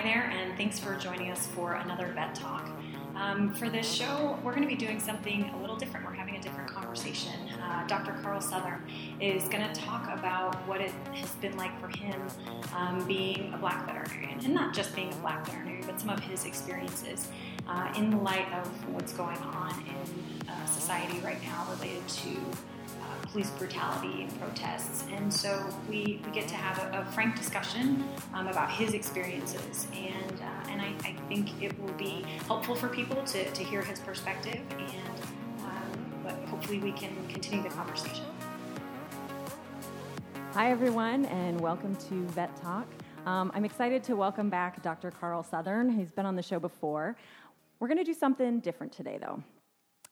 Hi there, and thanks for joining us for another Vet Talk. Um, for this show, we're going to be doing something a little different. We're having a different conversation. Uh, Dr. Carl Southern is going to talk about what it has been like for him um, being a black veterinarian, and not just being a black veterinarian, but some of his experiences uh, in the light of what's going on in uh, society right now related to police brutality and protests. And so we, we get to have a, a frank discussion um, about his experiences. And, uh, and I, I, think it will be helpful for people to, to hear his perspective. And um, but hopefully we can continue the conversation. Hi, everyone, and welcome to Vet Talk. Um, I'm excited to welcome back Dr. Carl Southern. He's been on the show before. We're going to do something different today, though.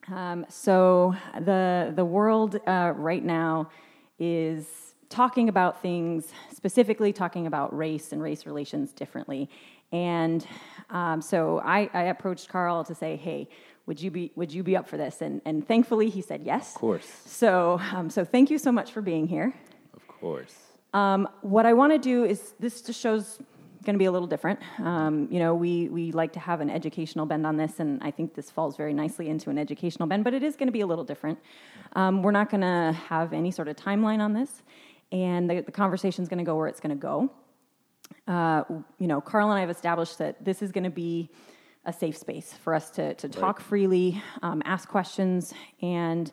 Um, so the the world uh, right now is talking about things specifically talking about race and race relations differently, and um, so I, I, approached Carl to say, hey. Would you be Would you be up for this? And and thankfully he said yes. Of course. So um, so thank you so much for being here. Of course. Um, what I want to do is this just shows going to be a little different. Um, you know, we, we like to have an educational bend on this, and I think this falls very nicely into an educational bend, but it is going to be a little different. Um, we're not going to have any sort of timeline on this, and the, the conversation is going to go where it's going to go. Uh, you know, Carl and I have established that this is going to be a safe space for us to, to talk right. freely, um, ask questions, and,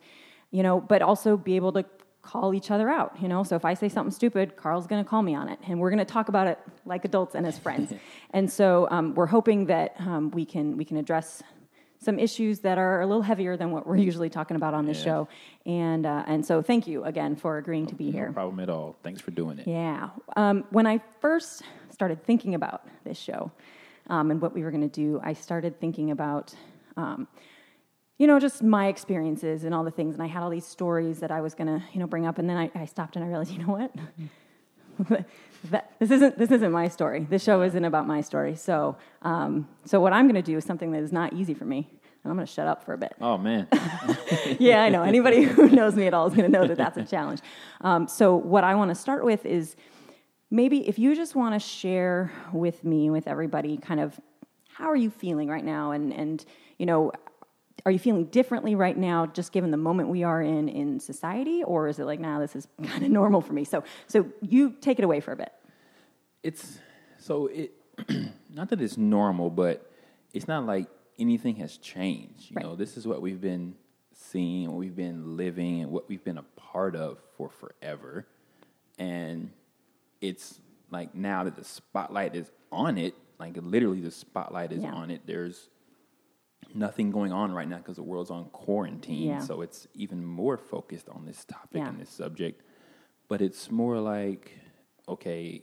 you know, but also be able to call each other out, you know? So if I say something stupid, Carl's going to call me on it, and we're going to talk about it like adults and as friends. and so um, we're hoping that um, we can we can address some issues that are a little heavier than what we're usually talking about on this yeah. show. And uh, and so thank you again for agreeing to be no here. No problem at all. Thanks for doing it. Yeah. Um, when I first started thinking about this show um, and what we were going to do, I started thinking about um, you know, just my experiences and all the things. And I had all these stories that I was going to, you know, bring up. And then I, I, stopped and I realized, you know what? that, this isn't this isn't my story. This show isn't about my story. So, um, so what I'm going to do is something that is not easy for me. And I'm going to shut up for a bit. Oh man. yeah, I know. Anybody who knows me at all is going to know that that's a challenge. Um, so, what I want to start with is maybe if you just want to share with me, with everybody, kind of how are you feeling right now, and and you know are you feeling differently right now just given the moment we are in in society? Or is it like now nah, this is kind of normal for me? So so you take it away for a bit. It's so it not that it's normal but it's not like anything has changed. You right. know this is what we've been seeing what we've been living and what we've been a part of for forever. And it's like now that the spotlight is on it like literally the spotlight is yeah. on it there's nothing going on right now because the world's on quarantine. Yeah. So it's even more focused on this topic yeah. and this subject. But it's more like, okay,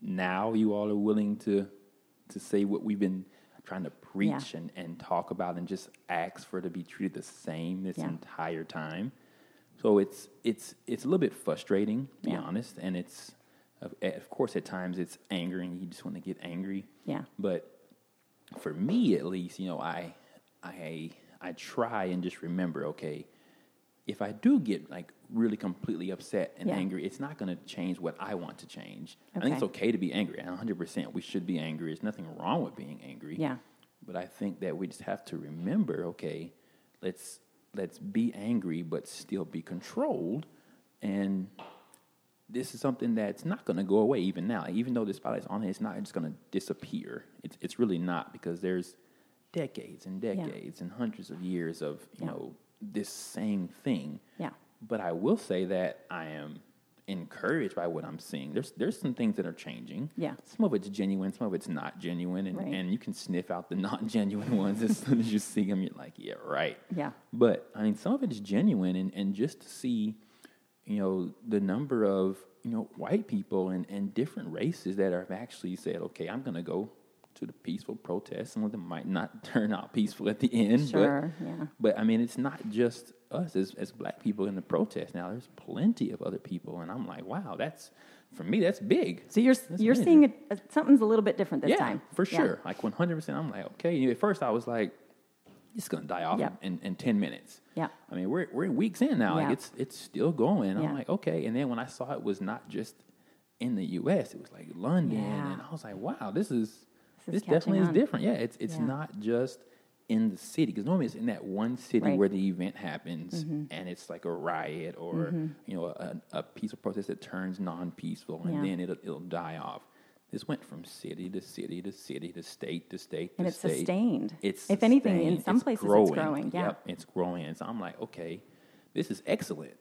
now you all are willing to to say what we've been trying to preach yeah. and, and talk about and just ask for it to be treated the same this entire time. So it's it's it's a little bit frustrating, to be honest, and it's of, of course at times it's angering. You just want to get angry. Yeah. But for me at least, you know, I I I try and just remember, okay, if I do get like really completely upset and yeah. angry, it's not going to change what I want to change. Okay. I think it's okay to be angry. 100%. We should be angry. There's nothing wrong with being angry. Yeah. But I think that we just have to remember, okay, let's let's be angry but still be controlled and this is something that's not going to go away even now. Even though this spotlight's on it, it's not just going to disappear. It's it's really not because there's decades and decades yeah. and hundreds of years of you yeah. know this same thing. Yeah. But I will say that I am encouraged by what I'm seeing. There's there's some things that are changing. Yeah. Some of it's genuine, some of it's not genuine, and, right. and you can sniff out the not genuine ones as soon as you see them. You're like, yeah, right. Yeah. But I mean, some of it is genuine, and and just to see, you know, the number of you know white people and and different races that have actually said, okay, I'm going to go to the peaceful protest. Some of them might not turn out peaceful at the end. Sure, but, yeah. But I mean, it's not just us as, as black people in the protest now. There's plenty of other people, and I'm like, wow, that's for me, that's big. So you're that's you're seeing it, uh, something's a little bit different this yeah, time. for sure. Yeah. Like 100. percent I'm like, okay. At first, I was like, it's gonna die off yep. in, in 10 minutes. Yeah. I mean, we're we're weeks in now. Yeah. Like it's it's still going. I'm like, okay. And then when I saw it was not just in the U.S., it was like London, and I was like, wow, this is This, this definitely on. is different. Yeah, it's it's not just in the city because normally it's in that one city Right. where the event happens Mm-hmm. and it's like a riot or you know a, a peaceful protest that turns non-peaceful and Yeah. then it'll it'll die off. This went from city to city to city to state to state to state, And it's state. sustained. It's If anything, in some It's places it's growing, yeah. Yep, it's growing. And so I'm like, okay, this is excellent,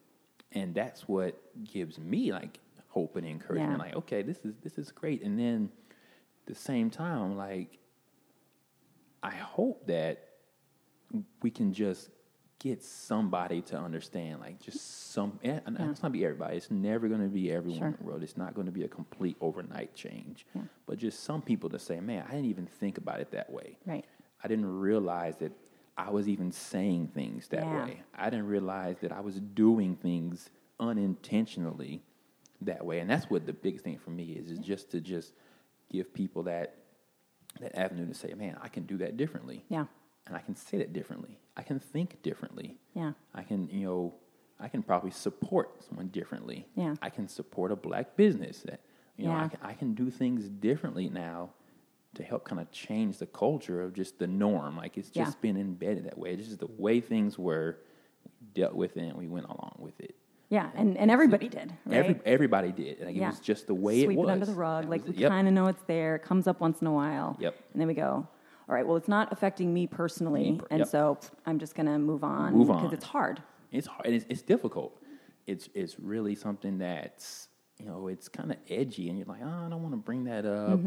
and that's what gives me like hope and encouragement. Yeah. Like, okay, this is this is great. And then the same time, like, I hope that we can just get somebody to understand, like, just some. And and Yeah. it's not be everybody. It's never going to be everyone Sure. in the world. It's not going to be a complete overnight change. Yeah. But just some people to say, man, I didn't even think about it that way. Right. I didn't realize that I was even saying things that Yeah. way. I didn't realize that I was doing things unintentionally that way. And that's what the biggest thing for me is, is just to just give people that that avenue to say, man, I can do that differently. Yeah. And I can say that differently. I can think differently. Yeah. I can, you know, I can probably support someone differently. Yeah. I can support a black business that, you know, Yeah. I can, I can do things differently now to help kind of change the culture of just the norm. Like it's Yeah. just been embedded that way. It's just the way things were dealt with it and we went along with it. Yeah. And, and everybody did. Right? Every, everybody did. Like Yeah. It was just the way Sweep it was. under the rug. That Like we. Yep. kind of know it's there. It comes up once in a while. Yep. And then we go, all right, well, it's not affecting me personally. Me per- and yep. so I'm just going to move on. Move Because it's hard. It's hard. It's, it's difficult. It's it's really something that's you know it's kind of edgy, and you're like, oh, I don't want to bring that up.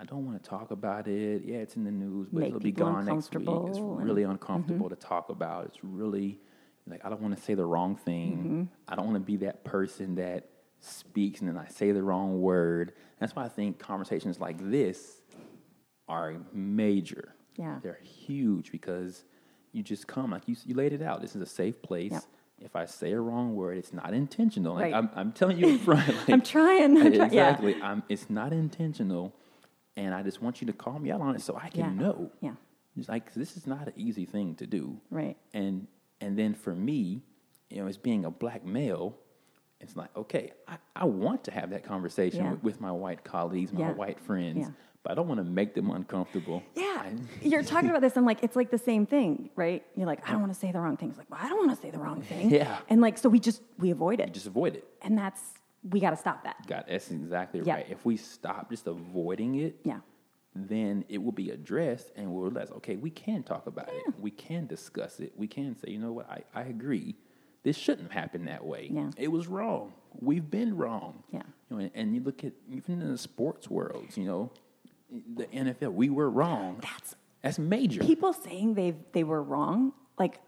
I don't want to talk about it. Yeah, it's in the news, but Mm-hmm. Make it'll be gone next week. It's uncomfortable and- really uncomfortable to talk about. It's really like I don't want to say the wrong thing. Mm-hmm. I don't want to be that person that speaks and then I say the wrong word. That's why I think conversations like this are major. Yeah. They're huge because you just come, like you, you laid it out. This is a safe place. Yeah. If I say a wrong word, it's not intentional. Like Right. I'm, I'm telling you in front. Like, I'm trying. I'm try- yeah. exactly. I'm, it's not intentional. And I just want you to call me out on it so I can Yeah. know. Yeah. It's like, this is not an easy thing to do. Right. And, and then for me, you know, as being a black male, it's like, okay, I, I want to have that conversation Yeah. with, with my white colleagues, my Yeah. white friends, Yeah. But I don't want to make them uncomfortable. Yeah, you're talking about this. I'm like, it's like the same thing, right? You're like, I don't want to say the wrong things. Like, well, I don't want to say the wrong thing. Yeah. And like, so we just we avoid it, just avoid it. and that's we got to stop that. God, that's exactly Yeah. right. If we stop just avoiding it, Yeah. then it will be addressed and we'll realize, okay, we can talk about it. We can discuss it. We can say, you know what, I, I agree. This shouldn't have happened that way. Yeah. It was wrong. We've been wrong. Yeah. You know, and, and you look at even in the sports worlds, you know, the NFL, we were wrong. That's That's major. people saying they they were wrong. Like,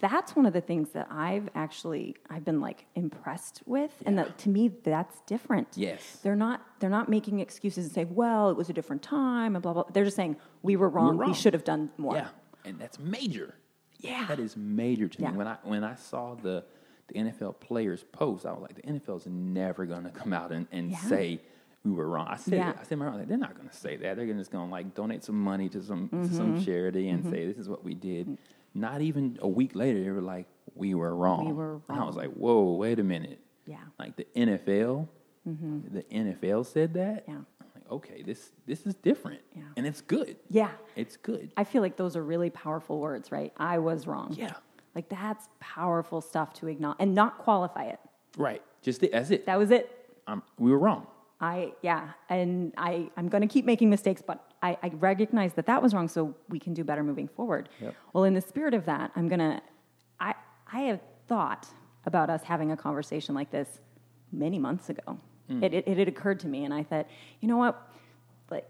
that's one of the things that I've actually I've been like impressed with, and that to me that's different. Yes. They're not they're not making excuses and saying, well, it was a different time and blah blah. They're just saying we were wrong. We, wrong. should have done more. Yeah, and that's major. Yeah. that is major to Yeah. me. When I when I saw the the NFL players post, I was like, the NFL's never going to come out and, and Yeah. say we were wrong. I said, Yeah. I said, my like, they're not going to say that. They're just going to like donate some money to some to Mm-hmm. some charity and say this is what we did. Not even a week later, they were like, we were wrong. We were And I was like, whoa, wait a minute. Yeah. Like the NFL, the NFL said that. Yeah. I'm like, okay, this this is different, Yeah. and it's good. Yeah. It's good. I feel like those are really powerful words, right? I was wrong. Yeah. Like that's powerful stuff to acknowledge and not qualify it. Right. Just it, that's it. That was it. Um, we were wrong. I yeah, and I I'm going to keep making mistakes, but I, I recognize that that was wrong, so we can do better moving forward. Yep. Well, in the spirit of that, I'm gonna I I have thought about us having a conversation like this many months ago. Mm. It, it it had occurred to me, and I thought, you know what, like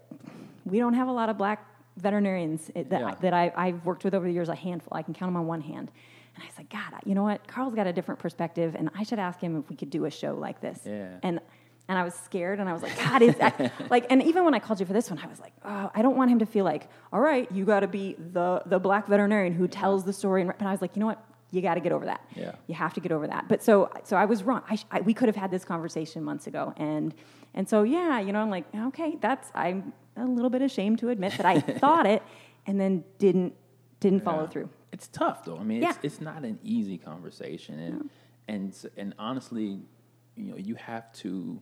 we don't have a lot of black veterinarians that Yeah. that I, I've worked with over the years, a handful. I can count them on one hand. And I said, God, you know what? Carl's got a different perspective, and I should ask him if we could do a show like this. Yeah. And and I was scared, and I was like, God, is that like? And even when I called you for this one, I was like, oh, I don't want him to feel like, all right, you got to be the the black veterinarian who tells the story. And but I was like, you know what? You got to get over that. Yeah. You have to get over that. But so so I was wrong. I, I we could have had this conversation months ago, and and so yeah, you know, I'm like, okay, that's I'm a little bit ashamed to admit that I thought it, and then didn't didn't follow Yeah. through. It's tough though. I mean, Yeah. it's it's not an easy conversation, and and and honestly, you know, you have to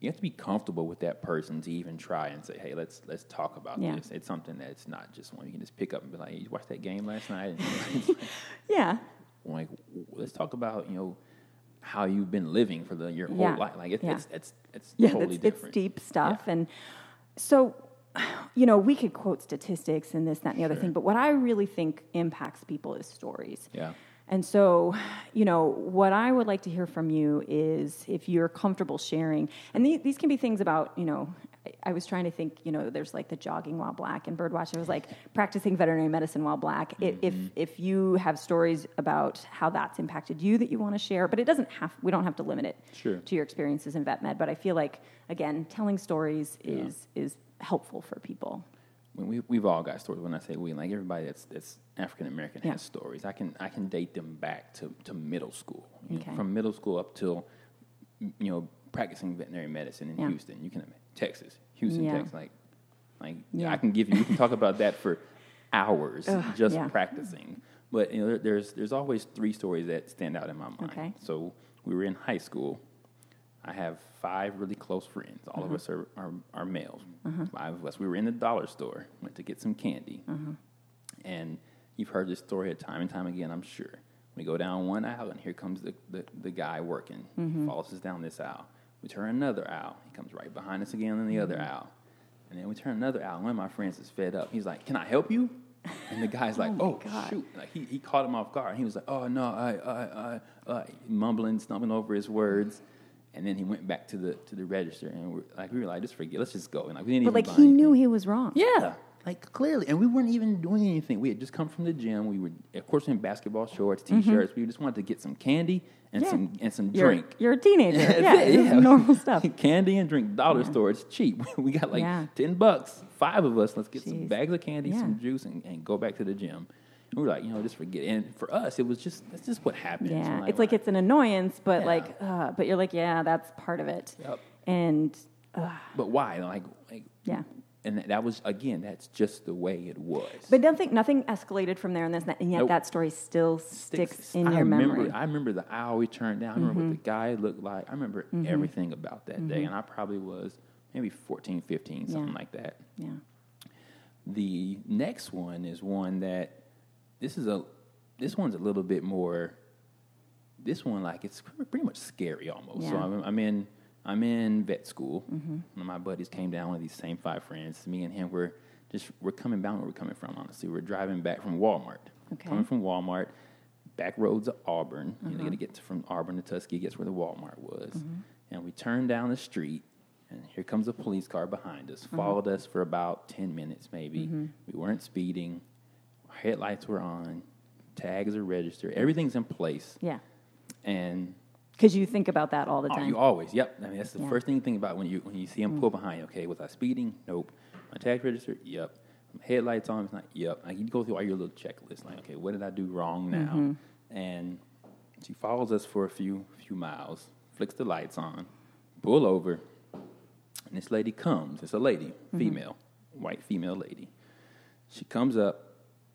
you have to be comfortable with that person to even try and say, "Hey, let's let's talk about Yeah. this." It's something that's not just one you can just pick up and be like, "You watched that game last night?" And Yeah. like, let's talk about you know how you've been living for the your whole Yeah. life. Like, it, Yeah. it's it's it's yeah, totally it's, different. it's deep stuff. And so, you know, we could quote statistics and this, that, and the other thing, but what I really think impacts people is stories. Yeah. And so, you know, what I would like to hear from you is if you're comfortable sharing, and these, these can be things about, you know, I, I was trying to think, you know, there's like the jogging while black and bird watching. It was like practicing veterinary medicine while black. I If mm-hmm. if you have stories about how that's impacted you that you want to share, but it doesn't have, we don't have to limit it Sure. to your experiences in vet med. But I feel like again, telling stories is is helpful for people. We we've all got stories. When I say we, like everybody that's that's African American Yeah. has stories. I can I can date them back to, to middle school. You know, from middle school up till you know practicing veterinary medicine in Yeah. Houston. You can Texas, Houston, Yeah. Texas. Like like. I can give you. We can talk about that for hours Ugh, just practicing. But you know, there, there's there's always three stories that stand out in my mind. Okay. So we were in high school. I have five really close friends. All Uh-huh. of us are, are, are males. Five of us. We were in the dollar store, went to get some candy. Uh-huh. And you've heard this story time and time again, I'm sure. We go down one aisle, and here comes the, the, the guy working. Mm-hmm. Follows us down this aisle. We turn another aisle. He comes right behind us again in the other Mm-hmm. aisle. And then we turn another aisle. One of my friends is fed up. He's like, Can I help you? And the guy's like, Oh, Oh, shoot. Like he, he caught him off guard. He was like, Oh, no, I, I, I, I, mumbling, stumbling over his words. And then he went back to the to the register, and we're, like we were like, just forget, let's just go. And like we didn't But even like buy he anything. knew he was wrong. Yeah, like clearly, and we weren't even doing anything. We had just come from the gym. We were, of course, in basketball shorts, t-shirts. We just wanted to get some candy and Mm-hmm. Yeah. some and some You're, drink. You're a teenager. Yeah, it, normal stuff. candy and drink. Dollar store, it's cheap. we got like Yeah. ten bucks. Five of us. Let's get some bags of candy, Yeah. some juice, and, and go back to the gym. And we were like, you know, just forget. it. And for us, it was just that's just what happened. Yeah, it's like it's an annoyance, but Yeah. like, uh, but you're like, yeah, that's part of it. Yep. And uh, But why? Like, like yeah, and that was again. That's just the way it was. but nothing, nothing escalated from there, and this, and yet Nope. that story still sticks, in I your remember, memory. Mm-hmm. I remember the aisle we turned down. I remember what the guy looked like. I remember everything about that day. And I probably was maybe 14, 15, something Mm-hmm. Yeah. like that. yeah, The next one is one that this is a this one's a little bit more. This one like it's pretty much scary almost. So I'm, I'm in I'm in vet school. Mm-hmm. One of my buddies came down. One of these same five friends. Me and him were just we're coming down where we're coming from. Honestly, we're driving back from Walmart. Okay. Coming from Walmart, back roads of Auburn. You know, you got to mm-hmm. get to, from Auburn to Tuskegee. Gets where the Walmart was, mm-hmm. and we turned down the street. And here comes a police car behind us. Uh-huh. Followed us for about ten minutes, maybe. We weren't speeding. Headlights were on. Tags are registered. Everything's in place. yeah, And because you think about that all the Oh, time. you always, yep. I mean, that's the Yeah. Mm. first thing you think about when you when you see him pull behind you. Okay, was I speeding? Nope. My tag register? Yep. My headlights on? It's not. Yep. Like you go through all your little checklists. Like, okay, what did I do wrong now? Mm-hmm. And she follows us for a few few miles, flicks the lights on, pull over, and this lady comes. It's a lady, Mm-hmm. female, white female lady. She comes up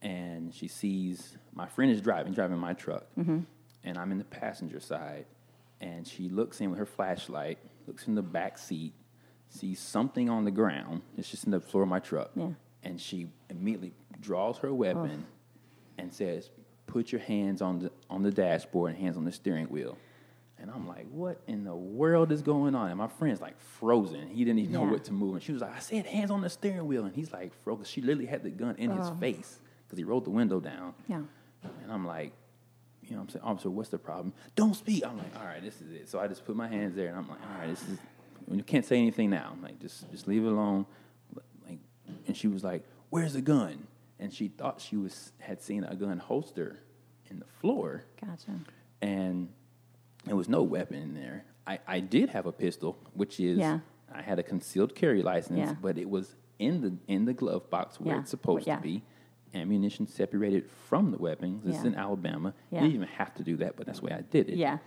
and she sees my friend is driving, driving my truck, Mm-hmm. and I'm in the passenger side. And she looks in with her flashlight, looks in the back seat, sees something on the ground. It's just in the floor of my truck. Yeah. And she immediately draws her weapon and says, "Put your hands on the on the dashboard and hands on the steering wheel." And I'm like, "What in the world is going on?" And my friend's like frozen. He didn't even know what to move. And she was like, "I said hands on the steering wheel," and he's like frozen. She literally had the gun in his Oh. face because he rolled the window down. yeah, And I'm like, you know what I'm saying, officer, what's the problem? Don't speak. I'm like, all right, this is it. So I just put my hands there and I'm like, all right, this is, you can't say anything now. I'm like, just, just leave it alone. Like, and she was like, where's the gun? And she thought she was, had seen a gun holster in the floor gotcha. and there was no weapon in there. I, I did have a pistol, which is, Yeah. I had a concealed carry license, Yeah. but it was in the, in the glove box where Yeah. it's supposed Yeah. to be ammunition separated from the weapons. This is Yeah. in Alabama. Yeah. You didn't even have to do that, but that's the way I did it. Yeah.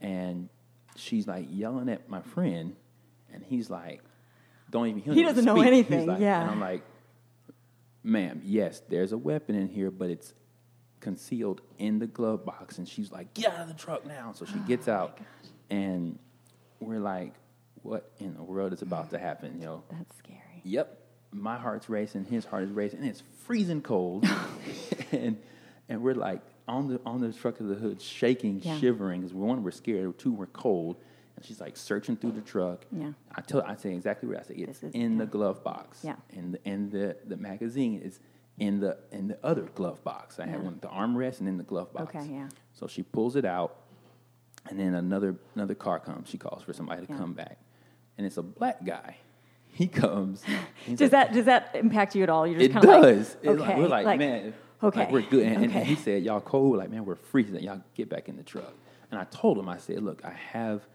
And she's like yelling at my friend, and he's like, "Don't even." He doesn't know speak. Anything, like- yeah. And I'm like, "Ma'am, yes, there's a weapon in here, but it's concealed in the glove box." And she's like, "Get out of the truck now!" So she Oh gets out, and we're like, what in the world is about to happen? Know, That's scary. Yep. My heart's racing, his heart is racing, and it's freezing cold. and and we're like on the on the truck of the hood, shaking, Yeah. shivering, because one, we're scared, two, we're cold. And she's like searching through the truck. Yeah. I tell I say exactly what I say. It's is- in the glove box. Yeah. And the and the, the magazine is in the in the other glove box. I had one the armrest and in the glove box. Okay, yeah. So she pulls it out, and then another another car comes. She calls for somebody to Yeah. come back, and it's a black guy. He comes. Does like- that does that impact you at all? You're just It kind of does. like, It's like- okay, we're like, man, okay, we're good. And, and he said, y'all cold? Like, man, we're freezing. Y'all get back in the truck. And I told him, I said, look, I have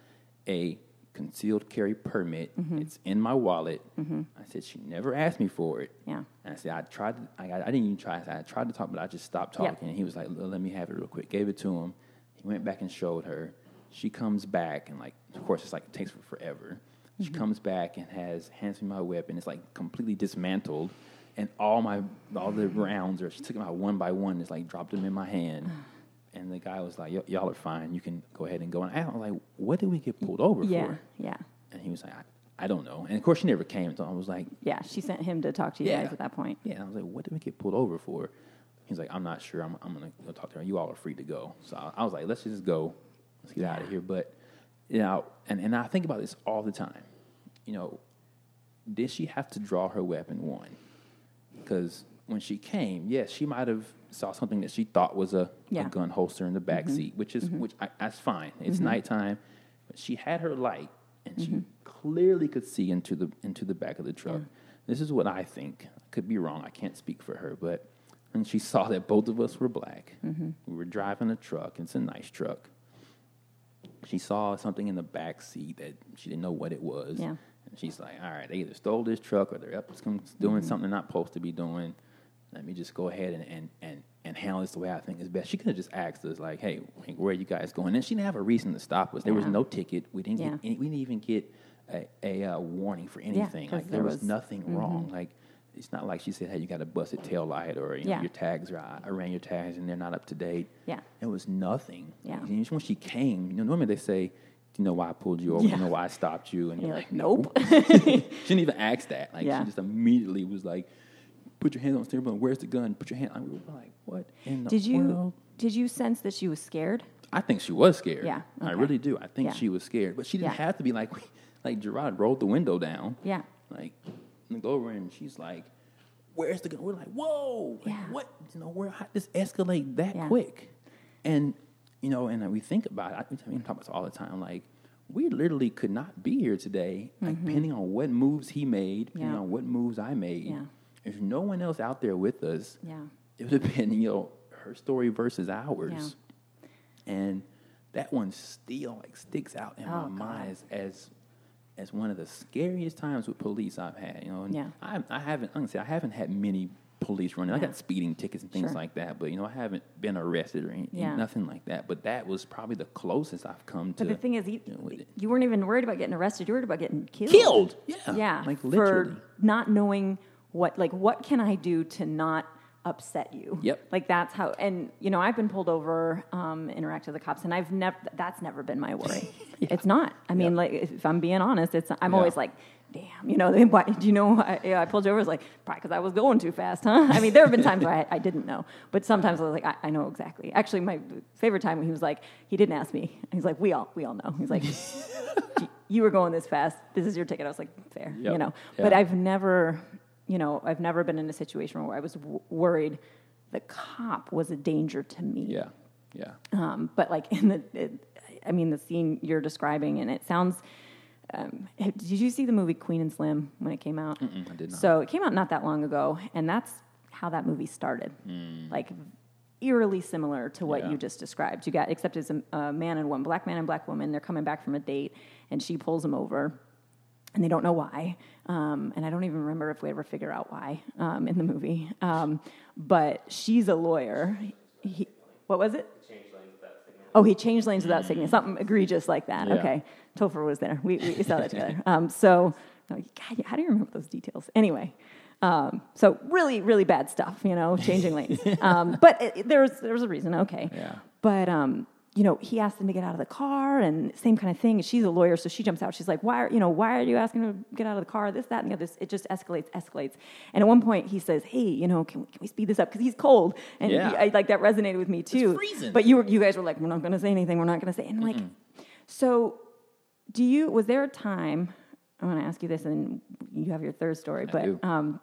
a concealed carry permit. Mm-hmm. It's in my wallet. I said, she never asked me for it. Yeah. And I said, I tried. To, I, I didn't even try. I, tried to talk, but I just stopped talking. And he was like, let me have it real quick. Gave it to him. He went back and showed her. She comes back, and like, of course, it's like it takes forever. She Mm-hmm. comes back and has hands me my weapon. It's like completely dismantled, and all my all the rounds are. She took them out one by one. It's like dropped them in my hand, and the guy was like, "Y- "Y'all are fine. You can go ahead and go." And I was like, "What did we get pulled over yeah, for?" yeah, yeah. And he was like, I, "I don't know." And of course, she never came. So I was like, yeah. She sent him to talk to you Yeah. guys at that point. yeah, I was like, what did we get pulled over for? He's like, I'm not sure. I'm, I'm to go talk to her. You all are free to go. So I, I was like, let's just go. Let's get out of here. But, you know, and, and I think about this all the time. You know, did she have to draw her weapon? One, because when she came, yes, she might have saw something that she thought was a, Yeah. Mm-hmm. a gun holster in the back seat, which is which I, that's fine. It's nighttime, but she had her light, and she Mm-hmm. clearly could see into the into the back of the truck. This is what I think. I could be wrong. I can't speak for her, but when she saw that both of us were black, Mm-hmm. we were driving a truck. It's a nice truck. She saw something in the back seat that she didn't know what it was. Yeah. And she's like, all right, they either stole this truck or they're up doing something they're not supposed to be doing. Let me just go ahead and, and, and, and handle this the way I think is best. She could have just asked us, like, hey, where are you guys going? And she didn't have a reason to stop us. There was no ticket. We didn't, Yeah. get any, we didn't even get a, a uh, warning for anything. 'cause like, there there was, was- mm-hmm. nothing wrong. Like, it's not like she said, hey, you got a busted tail light or you know, Yeah. your tags are, I ran your tags and they're not up to date. Yeah. It was nothing. Yeah. And just when she came, you know, normally they say, do you know why I pulled you over? Yeah. You know why I stopped you? And And you're like, like, nope. she didn't even ask that. Like Yeah. she just immediately was like, "Put your hands on the steering wheel. Where's the gun? Put your hand." on we were like, "What in the did you world?" did you sense that she was scared? I think she was scared. Yeah, I really do. I think she was scared, but she didn't have to be like, like Gerard rolled the window down. Yeah. Like, look over and she's like, "Where's the gun?" We're like, "Whoa! Like, Yeah. what? You know, where? How this escalate that Yeah. quick?" And you know, and we think about it. I mean, I talk about this all the time. Like, we literally could not be here today, like, depending on what moves he made, depending Mm-hmm. Yeah. on what moves I made. Yeah. If no one else out there with us, Yeah. it would have been, you know, her story versus ours. And that one still like sticks out in Oh, my God. mind as, as as one of the scariest times with police I've had. You know, and Yeah. I, I haven't. Say I haven't had many police running. I got speeding tickets and things Sure. like that, but you know, I haven't been arrested or anything, Yeah. nothing like that. But that was probably the closest I've come to. But the thing is, you, you know, you weren't even worried about getting arrested. You were worried about getting killed. Killed! Yeah. Yeah. Like, For literally. not knowing what, like, what can I do to not upset you? Yep. Like, that's how, and, you know, I've been pulled over, um, interact with the cops, and I've never, that's never been my worry. It's not. I mean, Yeah. like, if I'm being honest, it's, I'm Yeah. always like, damn, you know, they- why, do you know, I, yeah, I pulled you over, it's like, probably because I was going too fast, huh? I mean, there have been times where I, I didn't know, but sometimes I was like, I, I know exactly. Actually, my favorite time when he was like, he didn't ask me. He's like, we all, we all know. He's like, "You- you were going this fast. This is your ticket. I was like, fair, you Yep. know. But I've never, you know, I've never been in a situation where I was w- worried the cop was a danger to me. yeah, yeah. Um, but like in the, it, I mean, the scene you're describing, and it sounds. Um, did you see the movie Queen and Slim when it came out? Mm-mm, I did not. So it came out not that long ago, and that's how that movie started. Like eerily similar to what. Yeah. you just described. You got except it's a, a man and one black man and black woman. They're coming back from a date, and she pulls him over, and they don't know why. Um, and I don't even remember if we ever figure out why um, in the movie. Um, but she's a lawyer. He, what was it? Oh, he changed lanes without signaling. Something egregious like that. Yeah. Okay. Topher was there. We, we saw that together. Um, so, I'm God, how do you remember those details? Anyway, um, so really, really bad stuff, you know, changing lanes. Um, but it, it- there, was, there was a reason, okay. Yeah. But, um, you know, he asked them to get out of the car and same kind of thing. She's a lawyer, so she jumps out. She's like, why are, you know, why are you asking him to get out of the car? This, that, and the other. It just escalates, escalates. And at one point he says, hey, you know, can we, can we speed this up? Because he's cold. And Yeah. he, I, like that resonated with me too. freezing. But you, were, you guys were like, we're not going to say anything. We're not going to say. And I'm like, so do you, was there a time, I want to ask you this and you have your third story, I but um,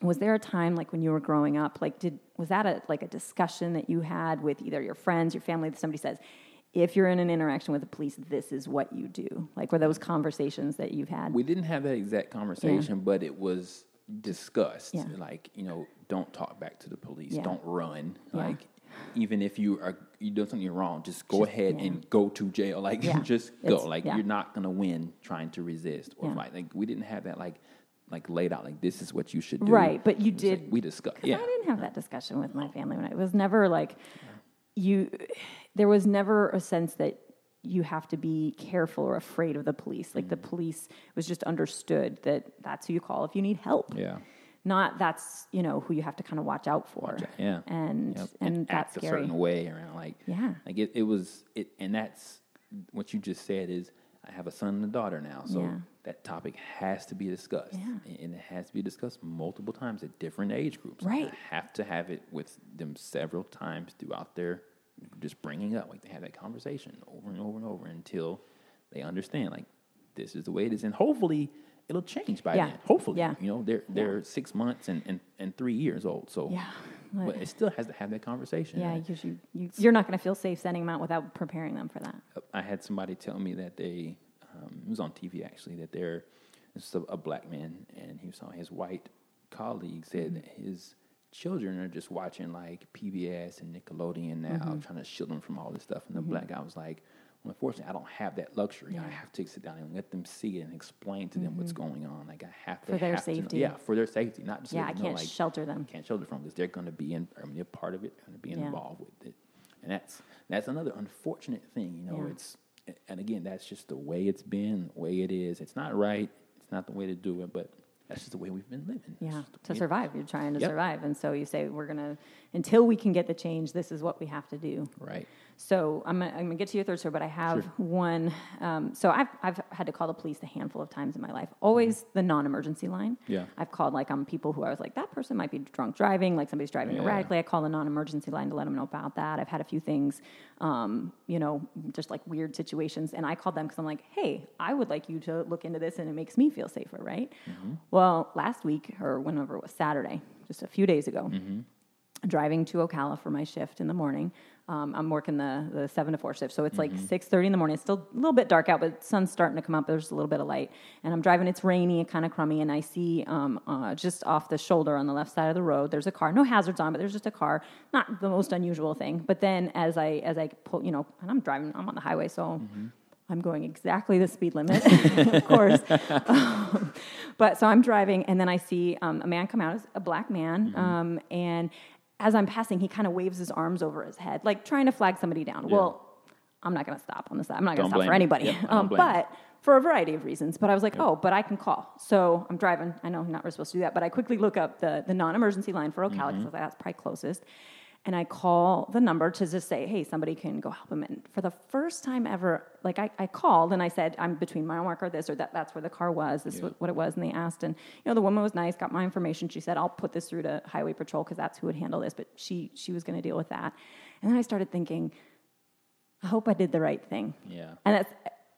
was there a time like when you were growing up like did was that a like a discussion that you had with either your friends your family that somebody says if you're in an interaction with the police this is what you do like were those conversations that you've had We didn't have that exact conversation, but it was discussed. Yeah. Like, you know, don't talk back to the police. Yeah. Don't run. Yeah. Like, even if you are you do something wrong, just go Just- ahead yeah. and go to jail. Like, Yeah. just go. It's- like, yeah. you're not gonna win trying to resist or Yeah. fight. Like, we didn't have that like like laid out. Like, this is what you should do. Right, but you was like, did- we discussed. Yeah. I didn't have that discussion with my family when I it was never like you. There was never a sense that you have to be careful or afraid of the police. Like the Mm-hmm. police was just understood that that's who you call if you need help. Yeah. Not that's you know who you have to kind of watch out for. Watch out, yeah. and Yep. and, act that's a scary. certain way around like Yeah. like it, it was it and that's what you just said is I have a son and a daughter now so Yeah. that topic has to be discussed Yeah. and it has to be discussed multiple times at different age groups Right. I have to have it with them several times throughout their just bringing up like they have that conversation over and over and over until they understand like this is the way it is and hopefully it'll change by Yeah. then hopefully Yeah. you know they're they're six months and, and, and three years old so Yeah. But it still has to have that conversation. Yeah, because you, you, you're not going to feel safe sending them out without preparing them for that. I had somebody tell me that they, um, it was on TV actually, that they're, it's a, a black man, and he saw his white colleague said that mm-hmm. his children are just watching like PBS and Nickelodeon now, mm-hmm. trying to shield them from all this stuff. And the mm-hmm. black guy was like, unfortunately, I don't have that luxury. I have to sit down and let them see it and explain to them what's mm-hmm. going on. Like I have to For their have to safety. yeah, for their safety, not just Yeah, I know, can't like, shelter them. can't shelter from because they're going to be in. I mean, they're part of it. They're going to be Yeah. involved with it, and that's that's another unfortunate thing. You know, Yeah. it's and again, that's just the way it's been, the way it is. It's not right. It's not the way to do it, but that's just the way we've been living. Yeah, to survive. You're trying to Yep. survive. And so you say, we're going to, until we can get the change, this is what we have to do. Right. So I'm gonna, I'm gonna get to your third story, but I have Sure. one. Um, so I've I've had to call the police a handful of times in my life. Always the non-emergency line. Yeah. I've called like on people who I was like that person might be drunk driving, like somebody's driving Yeah. erratically. I call the non-emergency line to let them know about that. I've had a few things, um, you know, just like weird situations, and I called them because I'm like, hey, I would like you to look into this, and it makes me feel safer, right? Well, last week or whenever it was Saturday, just a few days ago driving to Ocala for my shift in the morning. Um, I'm working the, the seven to four shift, so it's like six thirty in the morning. It's still a little bit dark out, but sun's starting to come up. There's a little bit of light, and I'm driving. It's rainy and kind of crummy, and I see um, uh, just off the shoulder on the left side of the road, there's a car. No hazards on, but there's just a car. Not the most unusual thing. But then as I as I pull, you know, and I'm driving, I'm on the highway, so. I'm going exactly the speed limit, of course. Um, but so I'm driving, and then I see um, a man come out, a black man, Mm-hmm. um, and as I'm passing, he kind of waves his arms over his head, like trying to flag somebody down. Yeah. Well, I'm not going to stop on the side. I'm not going to stop for anybody. Yeah, um, but for a variety of reasons. But I was like, oh, but I can call. So I'm driving. I know I'm not supposed to do that, but I quickly look up the, the non-emergency line for Ocala because Mm-hmm. I was like, that's probably closest. And I call the number to just say, hey, somebody can go help him. And for the first time ever, like I, I called and I said, I'm between mile marker this or that. That's where the car was. This is Yeah. what, what it was. And they asked, and you know, the woman was nice, got my information. She said, I'll put this through to Highway Patrol because that's who would handle this. But she she was going to deal with that. And then I started thinking, I hope I did the right thing. Yeah. And it's,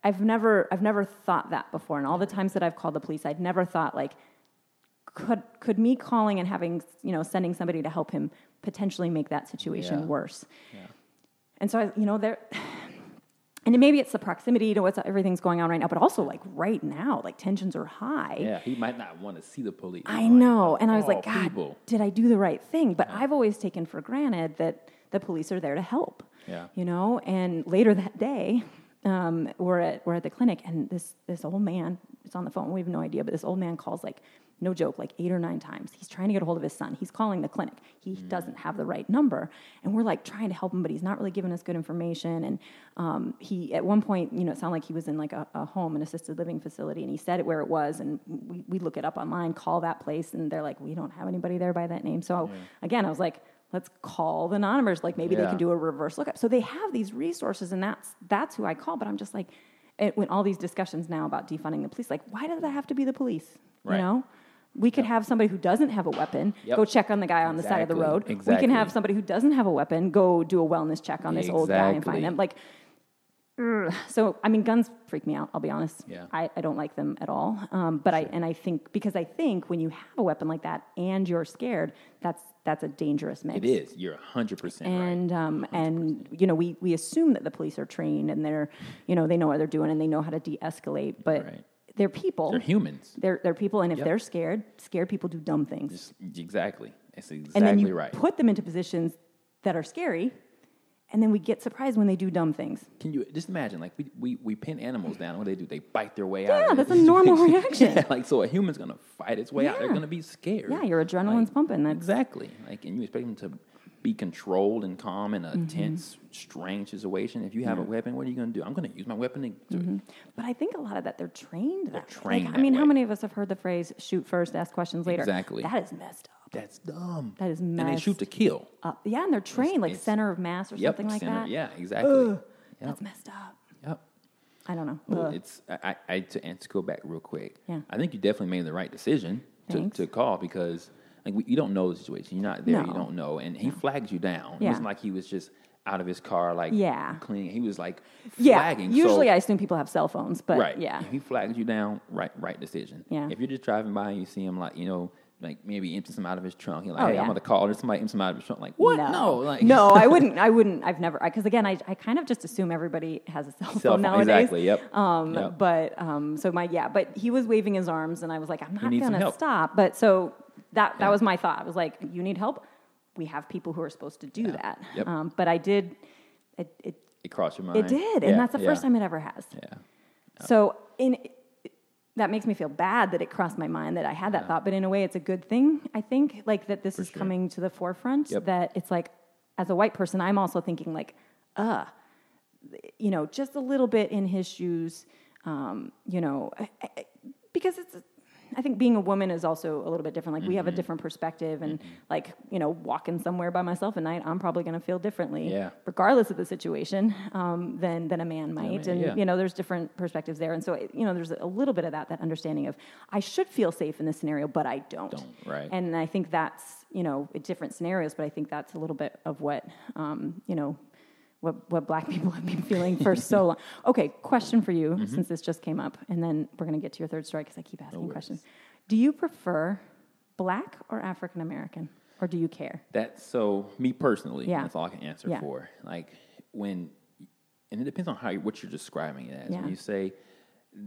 I've never, I've never thought that before. And all the times that I've called the police, I'd never thought like, could, could me calling and having, you know, sending somebody to help him potentially make that situation Yeah. worse? Yeah. And so I, you know, there, and maybe it's the proximity to what's everything's going on right now, but also like right now, like tensions are high. Yeah. He might not want to see the police. I Like, know. And I was like, God, people. did I do the right thing? But I've always taken for granted that the police are there to help. Yeah. You know, and later that day, um, we're at we're at the clinic and this this old man is on the phone. We have no idea, but this old man calls like no joke, like eight or nine times. He's trying to get a hold of his son. He's calling the clinic. He Mm. doesn't have the right number, and we're like trying to help him, but he's not really giving us good information. And um, he, at one point, you know, it sounded like he was in like a, a home, an assisted living facility, and he said it where it was. And we, we look it up online, call that place, and they're like, we don't have anybody there by that name. So again, I was like, let's call the non-members. Like maybe they can do a reverse lookup. So they have these resources, and that's that's who I call. But I'm just like, it, when all these discussions now about defunding the police, like why does that have to be the police? Right. You know. We could have somebody who doesn't have a weapon Yep. go check on the guy on the side of the Exactly. road. We can have somebody who doesn't have a weapon go do a wellness check on this old guy and find them. Like, so I mean, guns freak me out. I'll be honest. Yeah. I, I don't like them at all. Um, but I and I think because I think when you have a weapon like that and you're scared, that's that's a dangerous mix. It is. You're 100% right. And um, and you know we we assume that the police are trained and they're you know they know what they're doing and they know how to de-escalate, but Right. They're people. They're humans. They're they're people, and if Yep. they're scared, scared people do dumb things. Just- exactly. That's exactly and then you right. put them into positions that are scary, and then we get surprised when they do dumb things. Can you just imagine, like, we, we, we pin animals down. What do they do? They bite their way out. Yeah, that's a normal reaction. Yeah, like, so a human's to fight its way out. They're to be scared. Yeah, your adrenaline's Like, pumping. That's Exactly. Like, and you expect them to be controlled and calm in a Mm-hmm. tense, strange situation. If you have a weapon, what are you going to do? I'm going to use my weapon to. to But I think a lot of that they're trained. That way. trained Like, I that mean, how many of us have heard the phrase "shoot first, ask questions later"? Exactly. That is messed up. That's dumb. That is messed. Up. And they shoot to kill. up. Yeah, and they're trained like it's- center of mass or Yep. something like center- that. Yeah, exactly. Yep. That's messed up. Yep. I don't know. Well, it's I, I, I to, to go back real quick. Yeah. I think you definitely made the right decision to, to call because like we, you don't know the situation. You're not there. You don't know, and he flags you down. It wasn't like he was just out of his car like Yeah. cleaning. He was like yeah. flagging. Usually, so, I assume people have cell phones, but right. yeah. He flags you down. Right. Right decision. Yeah. If you're just driving by and you see him like you know. Like maybe empty some out of his trunk. You're like, Oh, hey, yeah. I'm gonna call. There's somebody empty some out of his trunk. Like, what? No, like no, I wouldn't. I wouldn't. I've never because again, I, I kind of just assume everybody has a cell phone Cell phone, nowadays. exactly, yep, Um, yep. But um, so my yeah, but he was waving his arms, and I was like, I'm not gonna stop. But so that that was my thought. I was like, you need help. We have people who are supposed to do that. Yep. Um, but I did. It it, it crossed your mind. it did, Yeah, and that's the yeah, first time it ever has. Yeah. So in that makes me feel bad that it crossed my mind that I had that thought, but in a way, it's a good thing. I think like that this is sure. coming to the forefront. Yep. That it's like, as a white person, I'm also thinking like, uh, you know, just a little bit in his shoes, um, you know, I- I- because it's. I think being a woman is also a little bit different. Like we have Mm-hmm. a different perspective, and like you know, walking somewhere by myself at night, I'm probably going to feel differently, Yeah. regardless of the situation, um, than than a man might. man, and yeah. you know, there's different perspectives there, and so you know, there's a little bit of that that understanding of I should feel safe in this scenario, but I don't. Don't, right. And I think that's you know different scenarios, but I think that's a little bit of what um, you know. What, what black people have been feeling for so long. Okay, question for you, Mm-hmm. since this just came up, and then we're going to get to your third story because I keep asking worries. questions. Do you prefer black or African American, or do you care? That's so me personally. Yeah. That's all I can answer Yeah. for. Like when, and it depends on how you, what you're describing it as. Yeah. When you say,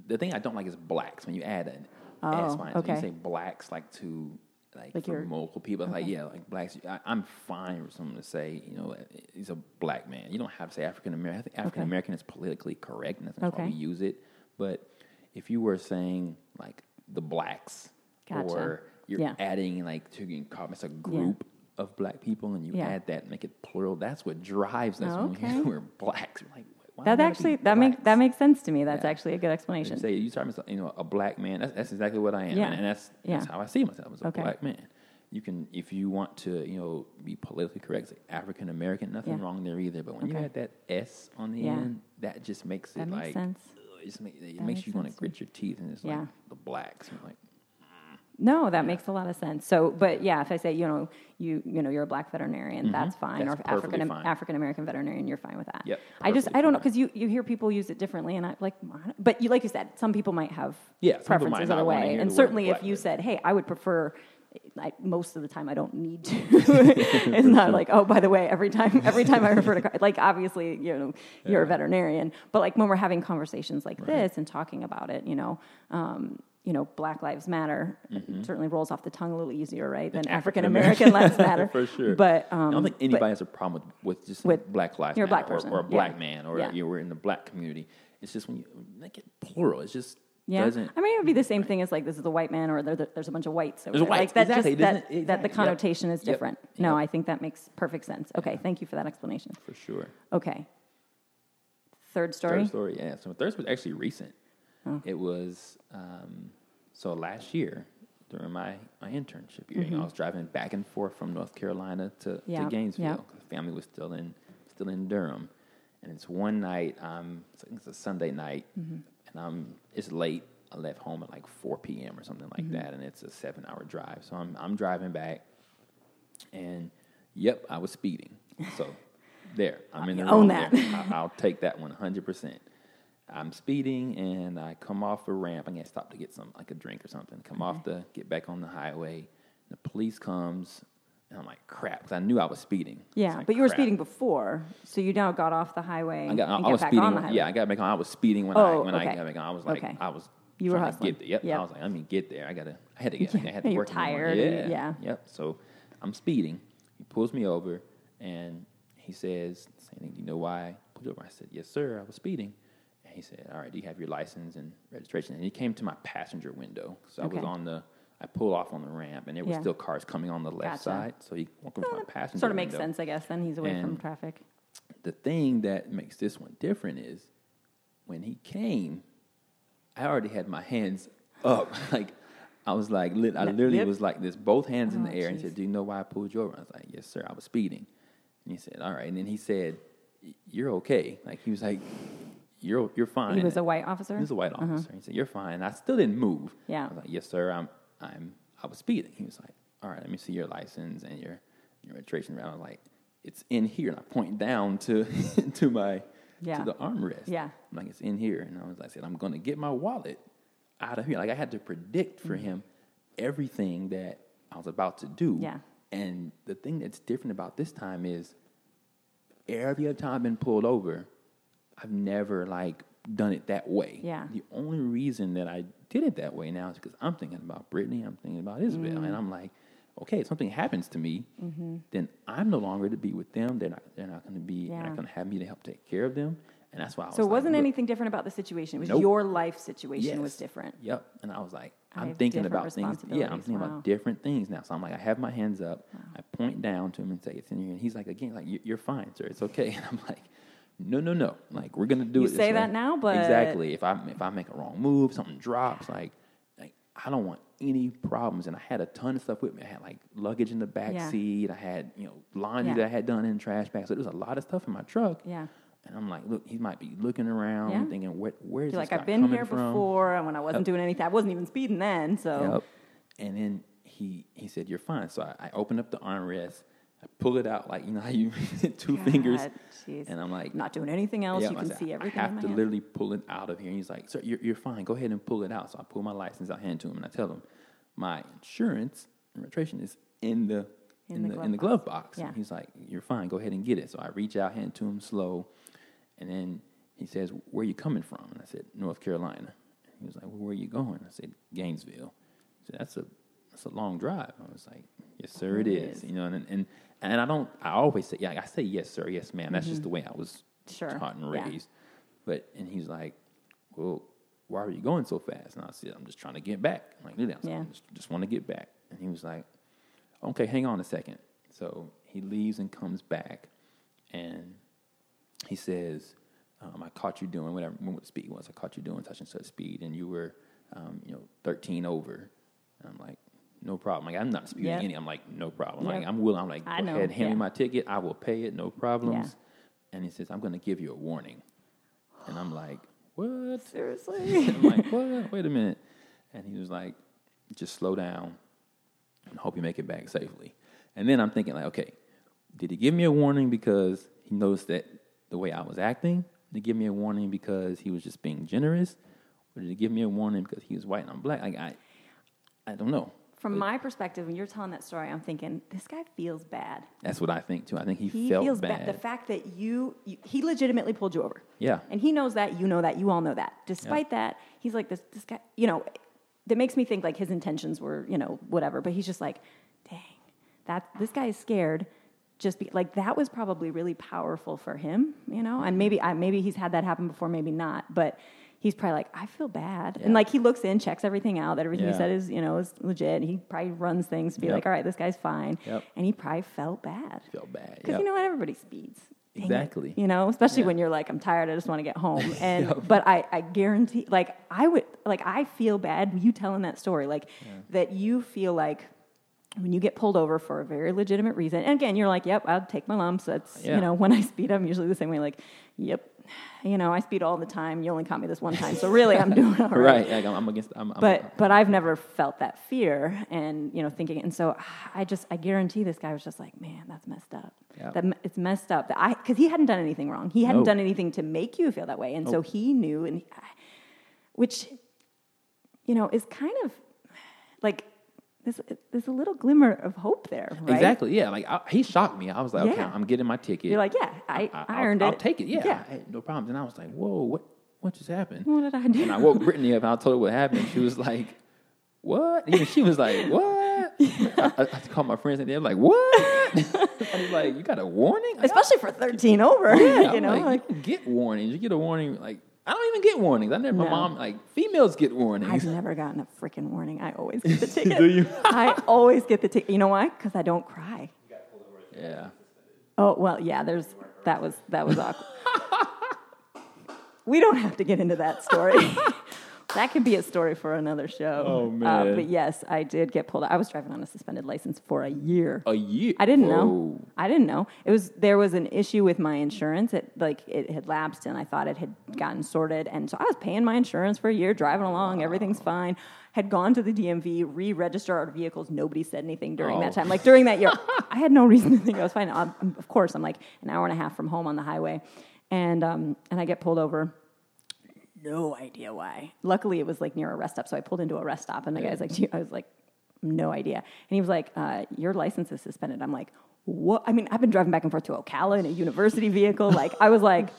the thing I don't like is blacks. When you add an Oh, S it, when okay. you say blacks, like to like, Like for you're- multiple people, it's like yeah, like blacks. I, I'm fine with someone to say, you know, he's a black man. You don't have to say African American. I think African American is politically correct, and that's why we use it. But if you were saying like the blacks, Gotcha. or you're Yeah. adding like to encompass a group of black people and you Yeah. add that and make it plural, that's what drives us when Okay. we, we're blacks. We're like, why That actually that makes that makes sense to me. That's Yeah. actually a good You explanation. say you start you know a black man. That's, that's exactly what I am, Yeah. and, and that's Yeah. that's how I see myself as a Okay. black man. You can, if you want to, you know, be politically correct, say African American, nothing wrong there either. But when you Okay. add that S on the end, that just makes it That makes like sense. ugh, it, just make, it makes makes you want to sense to me. grit your teeth, and it's like the blacks. You're like, No, that makes a lot of sense. So, but yeah, if I say you know you you know you're a black veterinarian, that's fine, Mm-hmm. That's or African. African American veterinarian, you're fine with that. Yep, I just I don't know because you you hear people use it differently, and I like, but you like you said, some people might have Yeah, some people might preferences other way, and certainly if you said, hey, I would prefer. I, most of the time, I don't need to. it's not like, oh, by the way, every time, every time I refer to, car- like, obviously, you know, you're a veterinarian, but like when we're having conversations like this and talking about it, you know, um, you know, Black Lives Matter it certainly rolls off the tongue a little easier, right, than African American Lives Matter, for sure. But um, I don't think but- anybody has a problem with, with just With- Black Lives you're a black person, or, or a yeah. black man or Yeah. you were in the black community. It's just when you make it plural, it just Yeah, doesn't. I mean, it would be the same thing as like this is a white man, or there, there's a bunch of whites. Over There's there. whites, Like that, exactly, just, that, doesn't- that the exactly, yep. connotation is Yep, different. No, yep. I think that makes perfect sense. Okay, thank you for that explanation. for sure. Okay, third story. Third story, yeah. So third was actually recent. It was um, so last year during my, my internship year. You know, I was driving back and forth from North Carolina to, Mm-hmm. To Gainesville. the family was still in still in Durham, and it's one night. Um, it's, a Sunday night, Mm-hmm. and I'm it's late. I left home at like 4 p.m. or something Mm-hmm. like that, and it's a seven hour drive. So I'm I'm driving back, and yep, I was speeding. So there, I'm in the wrong own there. that. I, I'll take that 100. percent I'm speeding and I come off a ramp. I get stopped to get some like a drink or something. Come off mm-hmm. the get back on the highway. The police comes and I'm like crap because I knew I was speeding. Yeah, like, but you were crap. speeding before, so you now got off the highway. I got. I, I was back speeding. on the when- yeah, I got back on. I was speeding when I Oh, when I got back on. I was like, Okay. I was. You were to hustling. get. Yep. Yep. I was like, let me get there. I gotta. I had to get. Yeah, I had to you're work. tired Yeah. yeah. Yep. So I'm speeding. He pulls me over and he says, "Do you know why I pulled you over?" I said, "Yes, sir. I was speeding." And he said, "All right. Do you have your license and registration?" And he came to my passenger window. So I was on the. I pull off on the ramp, and there were Yeah. still cars coming on the left Gotcha. side. So he walked into my passenger. Window. Sort of makes window sense, I guess. Then he's away from traffic. the thing that makes this one different is when he came, I already had my hands up. like I was like, lit, I literally Yep. was like this, both hands in Oh, the air, and jeez. said, "Do you know why I pulled you over?" I was like, "Yes, sir. I was speeding." And he said, "All right." And then he said, "You're okay." Like he was like, "You're you're fine." He was a white officer. He was a white officer. He said, "You're fine." And I still didn't move. Yeah. I was like, "Yes, sir. I'm I'm I was speeding." He was like, "All right, let me see your license and your your registration." I was like, "It's in here." And I point down to to my Yeah. to the armrest. Yeah. I'm like, "It's in here." And I was like, I said, "I'm going to get my wallet out of here." Like I had to predict for Mm-hmm. him everything that I was about to do. Yeah. And the thing that's different about this time is every other time I've been pulled over, I've never like done it that way. Yeah. The only reason that I did it that way now is because I'm thinking about Brittany, I'm thinking about Isabel, Mm. and I'm like, okay, if something happens to me, then I'm no longer to be with them. They're not. They're not going to be. They're Mm-hmm. Not going to have me to help take care of them. And that's why I was. So it wasn't look, anything different about the situation. It was Nope. your life situation was different. Yep. And I was like, I I'm thinking about things. Yeah, I'm thinking Wow. about different things now. So I'm like, I have my hands up. I point down to him and say, it's in here. And he's like, again, like, you're fine, sir. It's okay. And I'm like, no, no, no. Like, we're to do You it. this say way." that now, but- Exactly. If I, if I make a wrong move, something drops, like, like, I don't want any problems. And I had a ton of stuff with me. I had like luggage in the back Yeah. seat. I had, you know, laundry Yeah. that I had done in trash bags. So there was a lot of stuff in my truck. Yeah. And I'm like, look, he might be looking around, Yeah. thinking, where, where's You're this like, I've been here from? before, and when I wasn't Yep. doing anything, I wasn't even speeding then. So Yep. And then he he said, "You're fine." So I, I open up the armrest, I pull it out like you know how you two fingers, God, jeez. and I'm like, not doing anything else. yeah, you I can said, see everything. I have to hand. literally pull it out of here. And he's like, "Sir, you're, you're fine. Go ahead and pull it out." So I pull my license out, hand to him, and I tell him, "My insurance and registration is in the In in, the the, glove in the box. glove box." Yeah. And he's like, "You're fine. Go ahead and get it." So I reach out, hand to him slow, and then he says, "Where are you coming from?" And I said, "North Carolina." And he was like, well, "Where are you going?" I said, "Gainesville." He said, "That's a that's a long drive." I was like, "Yes, sir, it It is." is. You know, and and and I don't. I always say, "Yeah, I say yes, sir, yes, ma'am." That's just the way I was Mm-hmm. Sure, taught and yeah. raised. But and he's like, "Well, why are you going so fast?" And I said, "I'm just trying to get back." I'm like, "Literally, I was like, Yeah. I just, just want to get back." And he was like, "Okay, hang on a second. So he leaves and comes back, and he says, um, "I caught you doing whatever what the speed was. I caught you doing such and such speed, and you were, um, you know, 13 over." And I'm like, "No problem. Like I'm not disputing Yep. any. I'm like, no problem. Yep. Like I'm willing. I'm like, I go know, ahead, hand yeah. me my ticket. I will pay it. No problems." And he says, "I'm going to give you a warning." And I'm like, "What?" Seriously. I'm like, what? Wait a minute. And he was like, just slow down and hope you make it back safely. And then I'm thinking, like, okay, did he give me a warning because he noticed that the way I was acting? Did he give me a warning because he was just being generous? Or did he give me a warning because he was white and I'm black? Like, I, I don't know. From my perspective, when you're telling that story, I'm thinking this guy feels bad. That's what I think too. I think he, He felt feels bad. The fact that you, you, he legitimately pulled you over. Yeah. And he knows that, you know that, you all know that. Despite that, he's like, this, this guy, you know, that makes me think like his intentions were, you know, whatever. But he's just like, dang, that, this guy is scared. Just be, like that was probably really powerful for him, you know. And maybe I, maybe he's had that happen before, maybe not. But he's probably like, I feel bad, and like he looks in, checks everything out, that everything he said is, you know, is legit. And he probably runs things to be Yep. like, all right, this guy's fine. Yep. And he probably felt bad. felt bad. Because Yep. you know what? Everybody speeds. Dang it. Exactly. You know, especially Yeah. when you're like, I'm tired, I just want to get home. And Yep. but I, I guarantee like I would like I feel bad you telling that story, like that you feel like when you get pulled over for a very legitimate reason. And again, you're like, "Yep, I'll take my lumps." That's Yeah. you know when I speed, I'm usually the same way. Like, "Yep, you know I speed all the time. You only caught me this one time, so really I'm doing all right." right. I'm, I'm against. I'm, I'm, but but I've never felt that fear and you know thinking and so I just I guarantee this guy was just like man that's messed up Yeah. that it's messed up that I because he hadn't done anything wrong he hadn't Nope. done anything to make you feel that way and so he knew and which you know is kind of like there's there's a little glimmer of hope there right Exactly. Yeah. Like I, he shocked me. I was like, okay, I'm getting my ticket. you're like yeah I, I, I'll- earned I'll, it take it. Yeah. yeah I no problems. And I was like, whoa, what what just happened? what did I do And I woke Brittany up and I told her what happened. She was like, what? Even she was like, what? I, I, I called my friends and they're like, what? I was like, you got a warning? Especially for 13 over Yeah, you I'm know like, like you get warnings. You get a warning. Like I don't even get warnings. I never. My mom like females get warnings. I've never gotten a freaking warning. I always get the ticket. Do you? I always get the ticket. You know why? Because I don't cry. Yeah. Oh well, yeah. There's that was that was awkward. we don't have to get into that story. that could be a story for another show. Oh, Uh, man. but yes, I did get pulled. out. I was driving on a suspended license for a year. A year. I didn't know. I didn't know. It was there was an issue with my insurance. It like it had lapsed, and I thought it had gotten sorted. And so I was paying my insurance for a year, driving along. Everything's fine. Had gone to the DMV, re-register our vehicles. Nobody said anything during that Oh. time. Like during that year, I had no reason to think I was fine. Um, um, of course, I'm like an hour and a half from home on the highway, and um, and I get pulled over no idea why. Luckily, it was like near a rest stop, so I pulled into a rest stop, and the guy's like, I was like, no idea, and he was like, uh, "Your license is suspended." I'm like, "What?" I mean, I've been driving back and forth to Ocala in a university vehicle. Like, I was like,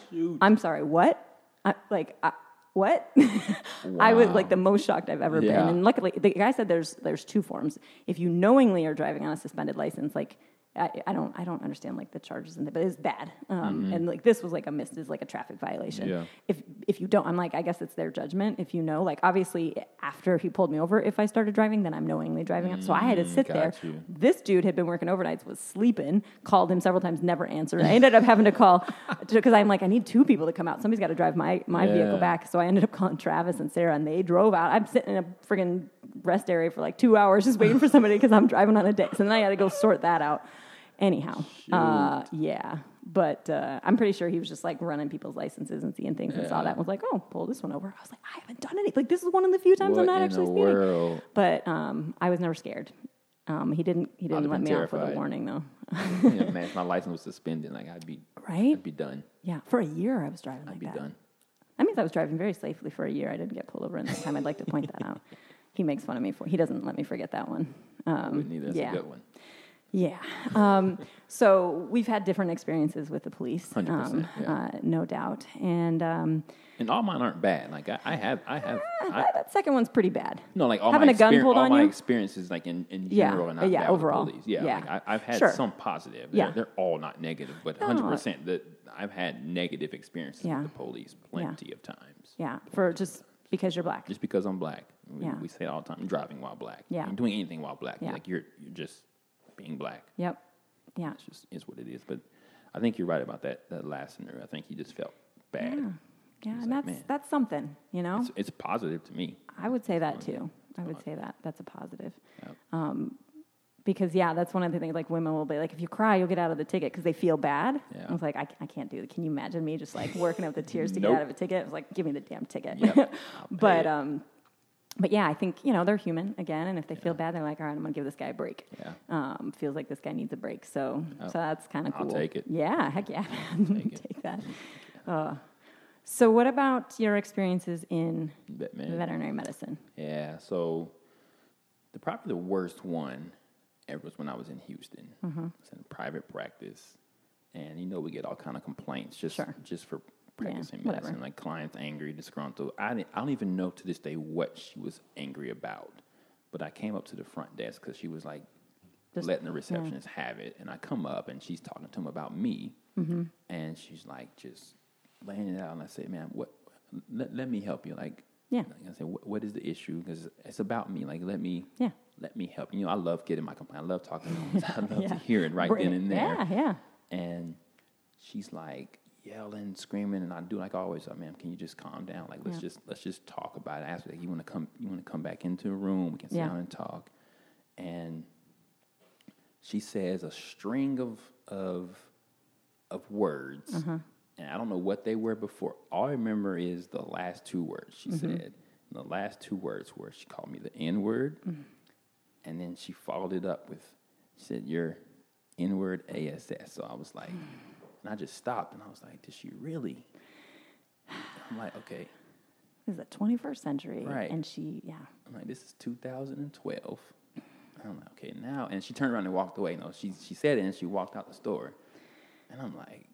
"I'm sorry, what?" I, like, I, what? I was like the most shocked I've ever been, and luckily, the guy said there's there's two forms. If you knowingly are driving on a suspended license, like. I, I don't. I don't understand like the charges in it, but it's bad. Um, And like this was like a missed is like a traffic violation Yeah. if if you don't, I'm like, I guess it's their judgment. If you know, like obviously after he pulled me over, if I started driving, then I'm knowingly driving up. So I had to sit there. you. This dude had been working overnights, was sleeping, called him several times, never answered. I ended up having to call because I'm like, I need two people to come out. Somebody's got to drive my my vehicle back. So I ended up calling Travis and Sarah, and they drove out. I'm sitting in a friggin' rest area for like two hours just waiting for somebody because I'm driving on a day. So then I had to go sort that out. Anyhow, uh, yeah. But uh, I'm pretty sure he was just like running people's licenses and seeing things and saw Yeah. that and was like, oh, pull this one over. I was like, I haven't done anything. Like, this is one of the few times I'm not in actually the speeding. world? But um, I was never scared. Um, he didn't. He didn't have let been me off with a terrified. warning though. yeah, man, if my license was suspended, like I'd be, Right? I'd be done. Yeah. For a year, I was driving I'd like be that. done. That means I was driving very safely for a year. I didn't get pulled over in that time. I'd like to point that out. He makes fun of me for. He doesn't let me forget that one. Um, Wouldn't either. That's yeah. a good one. Yeah. Um, so we've had different experiences with the police, um, yeah. uh, no doubt. And um, And all mine aren't bad. Like I, I have, I have, I, that, second one's pretty bad. no, like all Having my a gun pulled all on my you? experiences, like in, in Yeah, general, are not yeah, overall. police. Yeah, Yeah. like I, I've had Sure. some positive. Yeah. They're, they're all not negative, but No. 100 percent that I've had negative experiences Yeah. with the police plenty of times. Yeah, for just because you're black. Just because I'm black, we, Yeah. we say it all the time. Driving while black, Yeah. Doing anything while black, Yeah. like you're you're just being black. Yep. Yeah. It's just is what it is. But I think you're right about that that last scenario. I think he just felt bad. Yeah. Yeah, and like, that's man. that's something, you know. It's, it's positive to me. I would say that too. I would say that that's a positive. Yep. Um, because yeah, that's one of the things. Like women will be like, if you cry, you'll get out of the ticket because they feel bad. Yeah. I was like, I, I can't do that. Can you imagine me just like working up the tears to get out of a ticket? I was like, give me the damn ticket. Yep. But um, but yeah, I think you know they're human again, and if they feel bad, they're like, all right, I'm gonna give this guy a break. Yeah. Um, feels like this guy needs a break, so Oh, so that's kind of cool. I'll take it. Yeah, heck yeah. Take take that. Uh, so what about your experiences in But man, veterinary medicine? Yeah, so the probably the worst one ever was when I was in Houston. Mm-hmm. It's in private practice, and you know we get all kind of complaints just Sure. just for practicing whatever. medicine, like clients angry, disgruntled. I didn't, I don't even know to this day what she was angry about, but I came up to the front desk because she was like Just- letting the receptionist have it, and I come up and she's talking to him about me, Mm-hmm. and she's like just laying it out, and I said, "Man, what? Let, let me help you." Like Yeah. like I said, what, what is the issue? Because it's about me. Like, let me, Yeah. let me help. You know, I love getting my complaint. I love talking. to them. I love Yeah. to hear it right then and there. Yeah, yeah. And she's like, yelling, screaming, and I do like always. Like, man, can you just calm down? Like, let's Yeah. just let's just talk about it. I asked like, you want to come? You want to come back into the room? We can sit Yeah. down and talk. And she says a string of of of words, Uh-huh. and I don't know what they were before. All I remember is the last two words she Mm-hmm. said. And the last two words were she called me the N word, Mm-hmm. and then she followed it up with she said your N word ASS. So I was like, and I just stopped, and I was like, did she really? I'm like, okay. This is the 21st century, Right. and she, yeah, I'm like, this is 2012. I'm like, okay, now. And she turned around and walked away. No, she she said it and she walked out the store. And I'm like,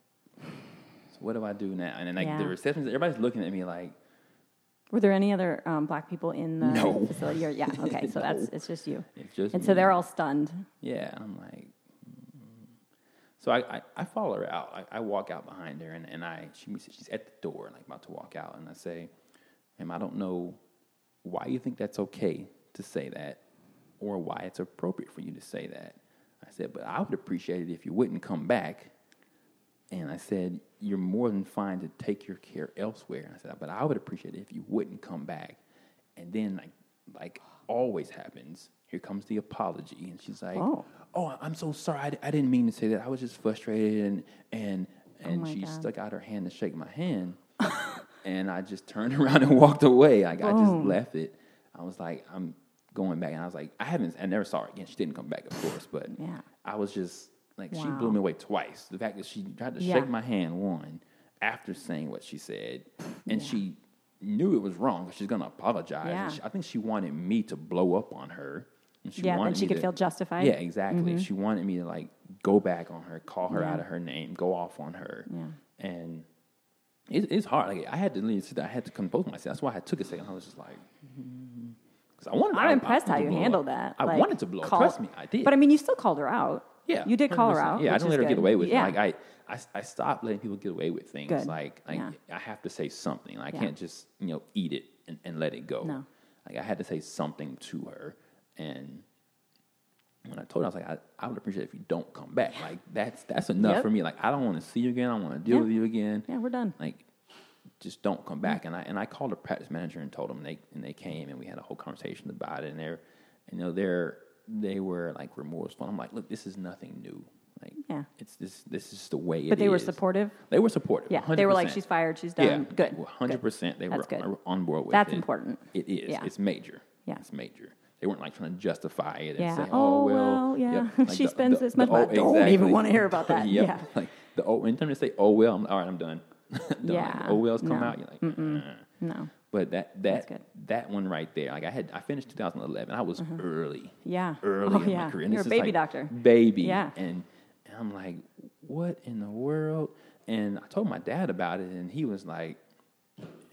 so what do I do now? And then like Yeah. the receptionist, everybody's looking at me like, Were there any other um, black people in the No. facility? Or, yeah, okay, so that's it's just you. it's just And so they're all stunned. Yeah, I'm like. So I, I, I follow her out. I, I walk out behind her, and, and I she she's at the door, and like about to walk out, and I say, "Ma'am, I don't know why you think that's okay to say that, or why it's appropriate for you to say that." I said, "But I would appreciate it if you wouldn't come back." And I said, "You're more than fine to take your care elsewhere." And I said, "But I would appreciate it if you wouldn't come back." And then, like, like always happens, here comes the apology, and she's like, Oh. "Oh, I'm so sorry. I, I didn't mean to say that. I was just frustrated." And and oh and Oh she God. stuck out her hand to shake my hand, and I just turned around and walked away. Like I just oh. left it. I was like, "I'm going back," and I was like, "I haven't. I never saw her again. She didn't come back, of course, but Yeah. I was just like, she blew me away twice. The fact that she tried to Yeah. shake my hand one after saying what she said, and Yeah. she knew it was wrong. She's gonna apologize. Yeah. She, I think she wanted me to blow up on her. And she Yeah, then wanted she me could to- feel justified. Yeah, exactly. Mhm. She wanted me to like go back on her, call her Yeah. out of her name, go off on her, Yeah. and it, it's hard. Like I had to there. I had to compose myself. That's why I took a second. I was just like, because I wanted. I'm I- I impressed how you handled up. that. I Like, wanted to blow. call- Trust me, I did. But I mean, you still called her out. Yeah, you did call her 100%. out. Yeah, I don't let her get away with yeah. it. Like I, I, I stopped letting people get away with things. Good. Like, like Yeah. I have to say something. I Yeah. can't just you know eat it and, and let it go. No. Like I had to say something to her, and when I told her, I was like, I, I would appreciate it if you don't come back. Like that's that's enough Yep. for me. Like I don't want to see you again. I don't want to deal Yeah. with you again. yeah, we're done. Like just don't come back. And I and I called the practice manager and told them they and they came and we had a whole conversation about it. And they're you know they're they were like remorseful. I'm like, look, this is nothing new. Like Yeah. it's this this is the way But they were supportive. They were supportive. Yeah, they were like, she's fired, she's done. Yeah, Good. Hundred percent. They That's were good. on board with That's it. That's important. It is. Yeah. It's major. Yeah. it's major. They weren't like trying to justify it and Yeah. say, Oh, "Oh, well, well, yeah. Like She the- spends the- this much money. oh, Don't even wanna hear about that. yep. Yeah. Like the oh, anytime they say, "Oh well," I'm, all right, I'm done. done. Yeah. Oh well's come No. out. You're like, "Uh." No. But that that that one right there, like I had, I finished 2011. I was early, Yeah. early Oh, in yeah. my career. And You're a baby like doctor. baby. Yeah. And, and I'm like, what in the world? And I told my dad about it, and he was like,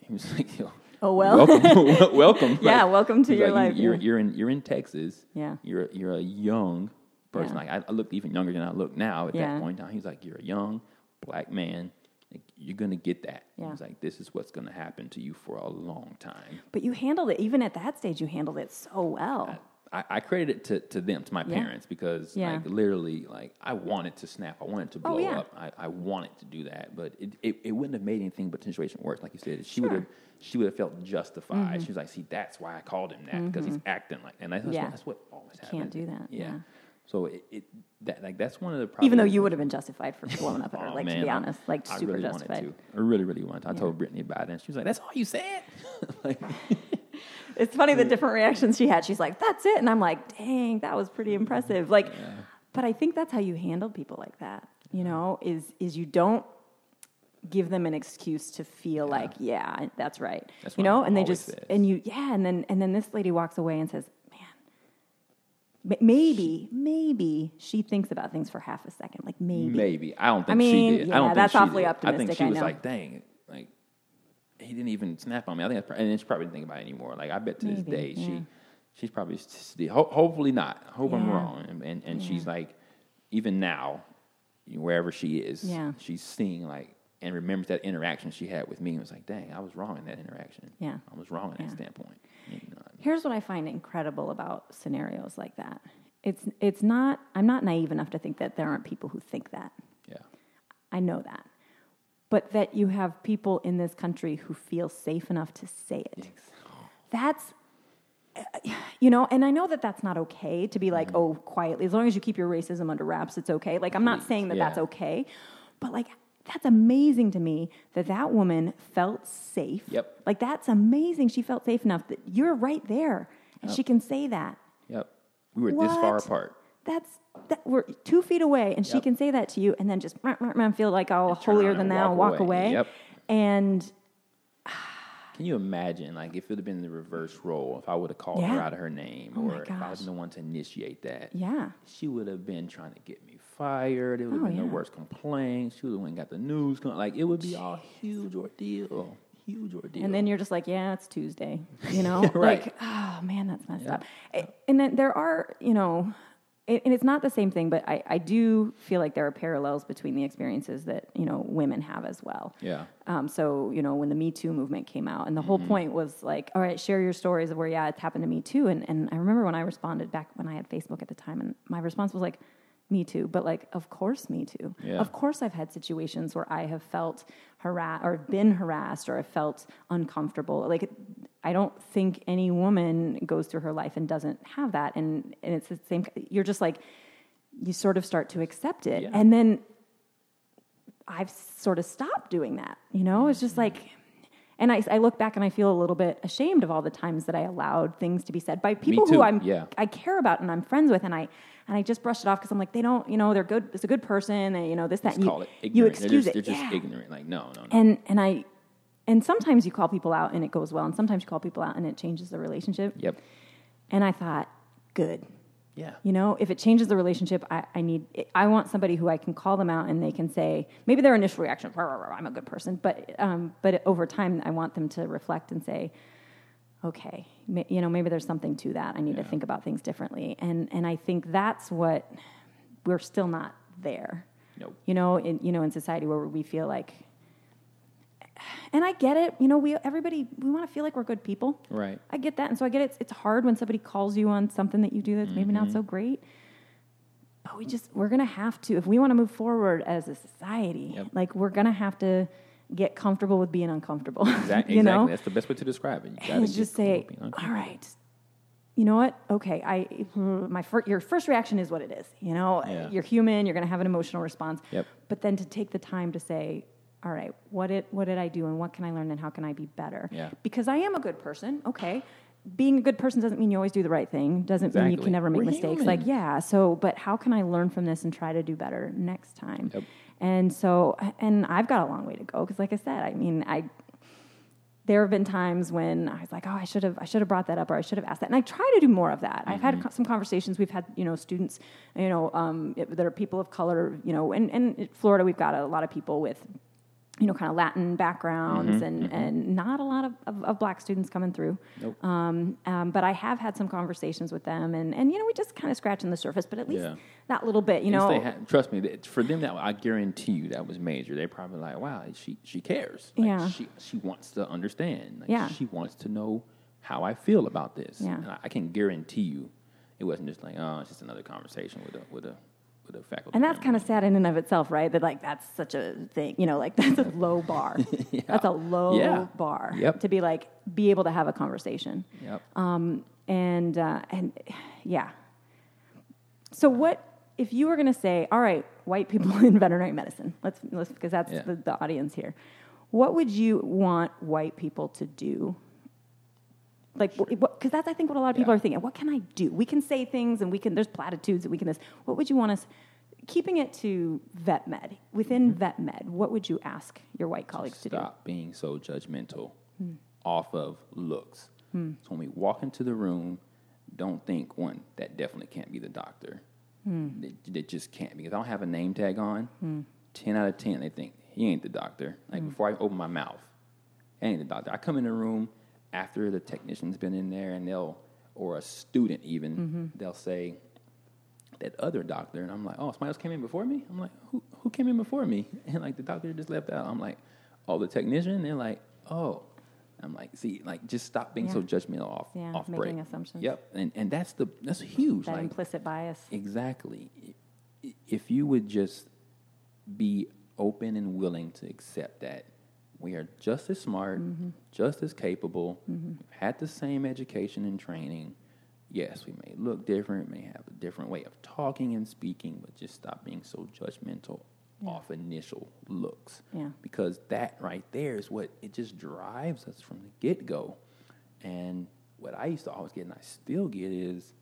he was like, yo, Oh, well. welcome, welcome. Yeah, Like, welcome to your like, life, You're, yeah. you're in you're in Texas. Yeah. You're you're a young person. Yeah. Like I, I looked even younger than I look now at Yeah. that point in time. He's like, you're a young black man. Like, you're gonna get that. Yeah. He's like, this is what's gonna happen to you for a long time. But you handled it, even at that stage, you handled it so well. I, I credit it to, to them, to my Yeah. parents, because Yeah. like literally, like I wanted to snap, I wanted to Oh, blow yeah. up, I, I wanted to do that, but it, it, it wouldn't have made anything but the situation worse. Like you said, she would Sure. Mm-hmm. have she would have felt justified. She was like, "See, that's why I called him that because he's acting like." And that's, Yeah. what, that's what always happens. Can't do that, yeah. So it, it that like that's one of the problems. even though you would have been justified for blowing up at her, Oh, like to be honest, like I super really justified. Wanted to. I really, really wanted. To. I Yeah. told Brittany about it, and she was like, "That's all you said." like, It's funny the different reactions she had. She's like, "That's it," and I'm like, "Dang, that was pretty mm-hmm. impressive." Like, but I think that's how you handle people like that. You know, is is you don't give them an excuse to feel like, "Yeah, that's right." That's you what know, and they just and you yeah, and then and then this lady walks away and says, "Man, maybe maybe she thinks about things for half a second, like maybe." Maybe I don't think I mean, she did. I yeah, don't think that's she awfully did. I think optimistic, she I was know. like, "Dang, he didn't even snap on me." I think, that's, prob- and then she probably didn't think about it anymore. Like I bet to this day, yeah. she she's probably still, ho- hopefully not. Hope I'm wrong. And and, and she's like, even now, wherever she is, Yeah. she's seeing like and remembers that interaction she had with me and was like, "Dang, I was wrong in that interaction. Yeah. I was wrong in Yeah. that standpoint." You know, Here's what I find incredible about scenarios like that. It's it's not I'm not naive enough to think that there aren't people who think that. yeah, I know that. But that you have people in this country who feel safe enough to say it. That's you know, and I know that that's not okay to be like, mm-hmm. oh, quietly, as long as you keep your racism under wraps, it's okay. Like, I'm not saying that Yeah. that's okay, but like, that's amazing to me that that woman felt safe. Yep. Like, that's amazing. She felt safe enough that you're right there and she can say that. Yep. We were this far apart. That's that we're two feet away, and she can say that to you, and then just feel like turn holier than thou, and walk away. away. Yep. And Can you imagine, like, if it would have been the reverse role, if I would have called her out of her name, Oh or if I was the one to initiate that, yeah, she would have been trying to get me fired. It would have Oh, been yeah. the worst complaint. She would have went and got the news. Like, it would be all huge ordeal. Huge ordeal. and then you're just like, yeah, it's Tuesday, you know, Right. like oh man, that's messed Yeah. up. And then there are, you know. And it's not the same thing, but I, I do feel like there are parallels between the experiences that you know women have as well. yeah. Um, so you know when the Me Too movement came out, and the whole Mm-hmm. point was like, all right, share your stories of where yeah, it's happened to me too. And and I remember when I responded back when I had Facebook at the time, and my response was like, me too. But like, of course, me too. Yeah. Of course, I've had situations where I have felt harassed or been harassed or I felt uncomfortable. Like, I don't think any woman goes through her life and doesn't have that. And and it's the same. You're just like, you sort of start to accept it, Yeah. and then I've sort of stopped doing that. You know, it's just mm-hmm. like, and I, I look back and I feel a little bit ashamed of all the times that I allowed things to be said by people who I'm yeah. I care about and I'm friends with, and I and I just brush it off because I'm like, they don't, you know, they're good. It's a good person, and you know this that. Just and you, call it you excuse they're just, it. They're just yeah. ignorant. Like, no, no, no. And and I and sometimes you call people out and it goes well, and sometimes you call people out and it changes the relationship. yep. And I thought, good. Yeah. You know, if it changes the relationship, I, I need, I want somebody who I can call them out and they can say, maybe their initial reaction, "Rah, rah, rah, I'm a good person, but, um, but over time, I want them to reflect and say, okay, you know, maybe there's something to that. I need to think about things differently. And, and I think that's what we're still not there. Nope. You know, in, you know, in society where we feel like, and I get it, you know, we, everybody, we want to feel like we're good people. Right. I get that. And so I get it. It's, hard when somebody calls you on something that you do that's maybe Mm-hmm. not so great. But we just, we're going to have to, if we want to move forward as a society, Yep. like we're going to have to get comfortable with being uncomfortable. Exactly. you know? exactly. That's the best way to describe it. You gotta And just say, all right, you know what? Okay, I my fir- your first reaction is what it is. You know, Yeah. you're human. You're going to have an emotional response. Yep. But then to take the time to say, all right, what did what did I do, and what can I learn, and how can I be better? Yeah. Because I am a good person. Okay. Being a good person doesn't mean you always do the right thing. Doesn't mean you can never make We're mistakes. human. Like, yeah. So, but how can I learn from this and try to do better next time? Yep. And so, and I've got a long way to go because, like I said, I mean, I there have been times when I was like, oh, I should have, I should have brought that up, or I should have asked that. And I try to do more of that. I've had co- some conversations. We've had, you know, students, you know, um, it- that are people of color, you know, and, and in Florida, we've got a lot of people with, you know, kind of Latin backgrounds and, and not a lot of, of, of black students coming through. Nope. Um, um, but I have had some conversations with them, and, and you know, we just kind of scratching the surface, but at least Yeah. that little bit, you know. had- trust me, for them, that I guarantee you that was major. They're probably like, "Wow, she she cares. Like, Yeah. she she wants to understand. Like, Yeah. she wants to know how I feel about this. Yeah. And I, I can guarantee you, it wasn't just like, oh, it's just another conversation with a with a with a faculty. And that's kind of sad in and of itself, right? That like that's such a thing, you know, like that's a low bar. yeah. That's a low Yeah. bar Yep. to be like be able to have a conversation. Yep. Um, and uh, and yeah. So what if you were going to say, all right, white people in veterinary medicine? Let's let's because that's Yeah. the, the audience here. What would you want white people to do? Like, because that's I think what a lot of people Yeah. are thinking. What can I do? We can say things, and we can. There's platitudes that we can this. What would you want us? Keeping it to vet med within vet med, what would you ask your white colleagues to do? Stop being so judgmental Hmm. off of looks. So when we walk into the room, don't think one that definitely can't be the doctor. Hmm. That, that just can't because I don't have a name tag on. Ten out of ten, they think he ain't the doctor. Like Hmm. before I open my mouth, he ain't the doctor. I come in the room after the technician's been in there, and they'll or a student even Mm-hmm. they'll say that other doctor, and I'm like, oh, somebody else came in before me. I'm like, who who came in before me? And like the doctor just left out. I'm like, oh, the technician. They're like, oh. I'm like, see, like just stop being so judgmental off Yeah, off making break. assumptions. Yep, and and that's the that's huge. That like implicit bias. exactly, if you would just be open and willing to accept that we are just as smart, Mm-hmm. just as capable, we've had the same education and training. Yes, we may look different, may have a different way of talking and speaking, but just stop being so judgmental off initial looks. Yeah. Because that right there is what it just drives us from the get go. And what I used to always get, and I still get, is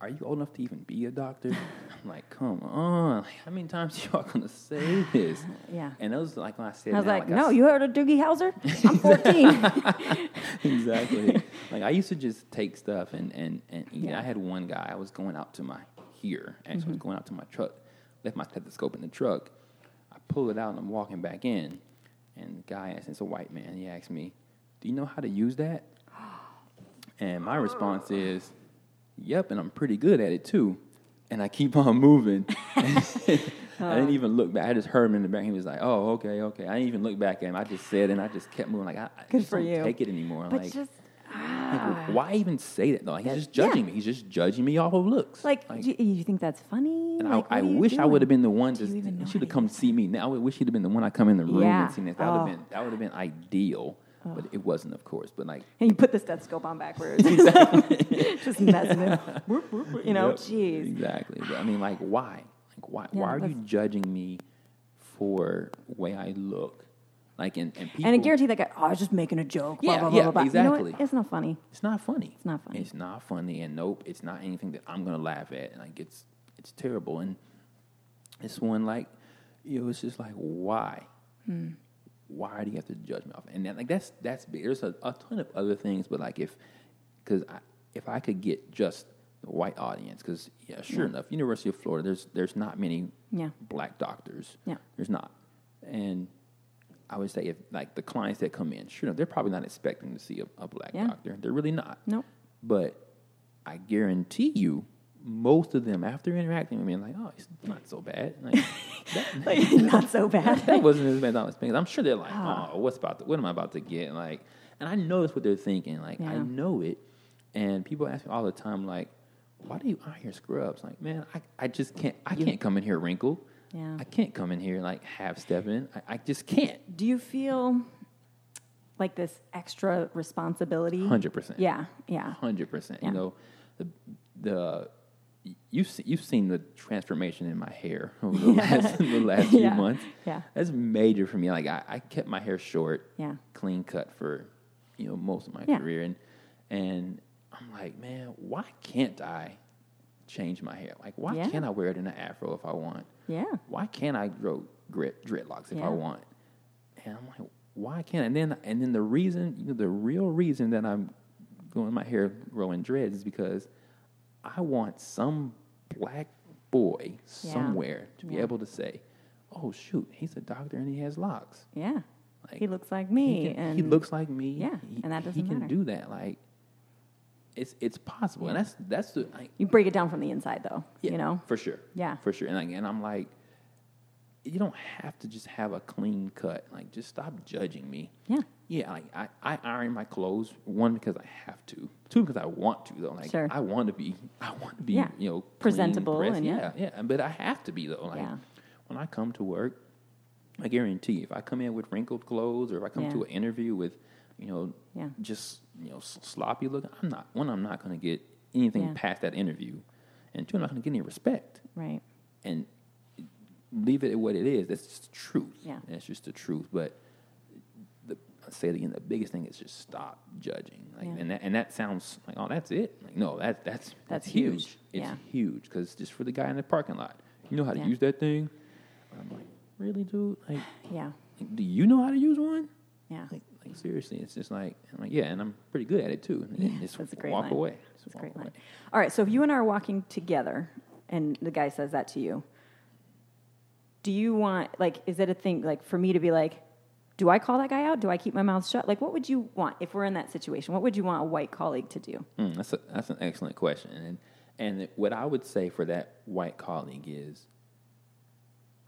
are you old enough to even be a doctor? I'm like, come on. Like, how many times y'all gonna say this? Yeah. And it was like when I said I was that, like, I no, s- you heard of Doogie Howser? I'm 14. exactly. like I used to just take stuff and and and. Yeah. I had one guy. I was going out to my here. Actually, Mm-hmm. I was going out to my truck. Left my stethoscope in the truck. I pull it out and I'm walking back in. And the guy asked, it's a white man. He asked me, "Do you know how to use that?" And my response is, "Yep, and I'm pretty good at it too." And I keep on moving. I didn't even look back. I just heard him in the back. He was like, "Oh, okay, okay." I didn't even look back at him. I just said, and I just kept moving. Like, I, I just don't you. take it anymore. but like, just, like, ah. why even say that though? Like, he's just judging yeah. me. He's just judging me off of looks. like, do you, you think that's funny? and Like, I, I what are you wish I would have been the one you Should have come see me. Now I wish he'd have been the one I come in the room Yeah. and seen this. That would Oh. have been that would have been ideal. But it wasn't, of course. But like, And you put the stethoscope on backwards. just messing it. You know, Yep, jeez. Exactly. But I mean, like, why? Like, why? Yeah, why are you judging me for way I look? Like, and, and people. And I guarantee that guy, oh, I was just making a joke. Blah, Yeah, blah, blah, yeah, blah, blah. You know exactly. It's not funny. It's not funny. It's not funny. It's not funny, and nope, it's not anything that I'm gonna laugh at. And like, it's it's terrible, and it's one like, you know, it's just like, why? Hmm. Why do you have to judge me off? And that, like, that's that's big. There's a, a ton of other things, but like, if because I, if I could get just the white audience, because yeah, sure Yeah. enough, University of Florida, there's there's not many Yeah. black doctors. Yeah. there's not, and. I would say if like the clients that come in, sure, enough, they're probably not expecting to see a, a black Yeah. doctor. They're really not. Nope. But I guarantee you, most of them, after interacting with me, are like, oh, it's not so bad. Like, that, Like, not so bad. that wasn't as bad as I was thinking. I'm sure they're like, Ah. oh, what's about to, what am I about to get? Like, and I know that's what they're thinking. Like, I know it. And people ask me all the time, like, why do you out here scrubs? Like, man, I, I just can't. I can't come in here wrinkled. Yeah. I can't come in here like half stepping. I, I just can't. Do you feel like this extra responsibility? Hundred percent. Yeah, yeah. hundred percent. You know, the the you've se- you've seen the transformation in my hair over the last the last few Yeah. months. Yeah. that's major for me. Like I, I kept my hair short, Yeah. clean cut for you know most of my Yeah. career, and and I'm like, man, why can't I change my hair? Like, why Yeah. can't I wear it in an afro if I want? Yeah. Why can't I grow grit dreadlocks if Yeah. I want? And I'm like, why can't? I? And then and then the reason, you know, the real reason that I'm going my hair growing dreads is because I want some black boy Yeah. somewhere to be Yeah. able to say, "Oh shoot, he's a doctor and he has locks." Yeah. Like, he looks like me. He, can- and he looks like me. Yeah, he, and that doesn't matter. He can matter. do that. Like, it's it's possible, and that's that's the like, You break it down from the inside, though. yeah, You know? for sure. Yeah. for sure. And like, and I'm like, you don't have to just have a clean cut. Like, just stop judging me. Yeah. Yeah, like I, I iron my clothes one because I have to, two because I want to though. Like Sure. I want to be, I want to be, Yeah. you know, clean, Presentable pressed. and yeah. yeah, yeah. But I have to be though. Like Yeah. when I come to work, I guarantee you, if I come in with wrinkled clothes or if I come Yeah. to an interview with, you know, Yeah. just you know sloppy looking, I'm not. One, I'm not going to get anything past that interview, and two, I'm not going to get any respect. Right. And leave it at what it is. That's just the truth. Yeah. That's just the truth. But the, I say it again. The biggest thing is just stop judging. Like, Yeah. and that and that sounds like oh that's it. Like no, that that's That's huge. huge. It's Yeah. huge because just for the guy in the parking lot, you know how to Yeah. use that thing. I'm like, really, dude? Like, Yeah. do you know how to use one? Yeah. Like, like seriously, it's just like I'm like yeah, and I'm pretty good at it too. And Yeah, just that's a great walk line. away. Just That's a great line. away. All right, so if you and I are walking together and the guy says that to you, do you want, like, is it a thing, like, for me to be like, do I call that guy out? Do I keep my mouth shut? Like, what would you want if we're in that situation? What would you want a white colleague to do? Mm, that's a, that's an excellent question, and and what I would say for that white colleague is,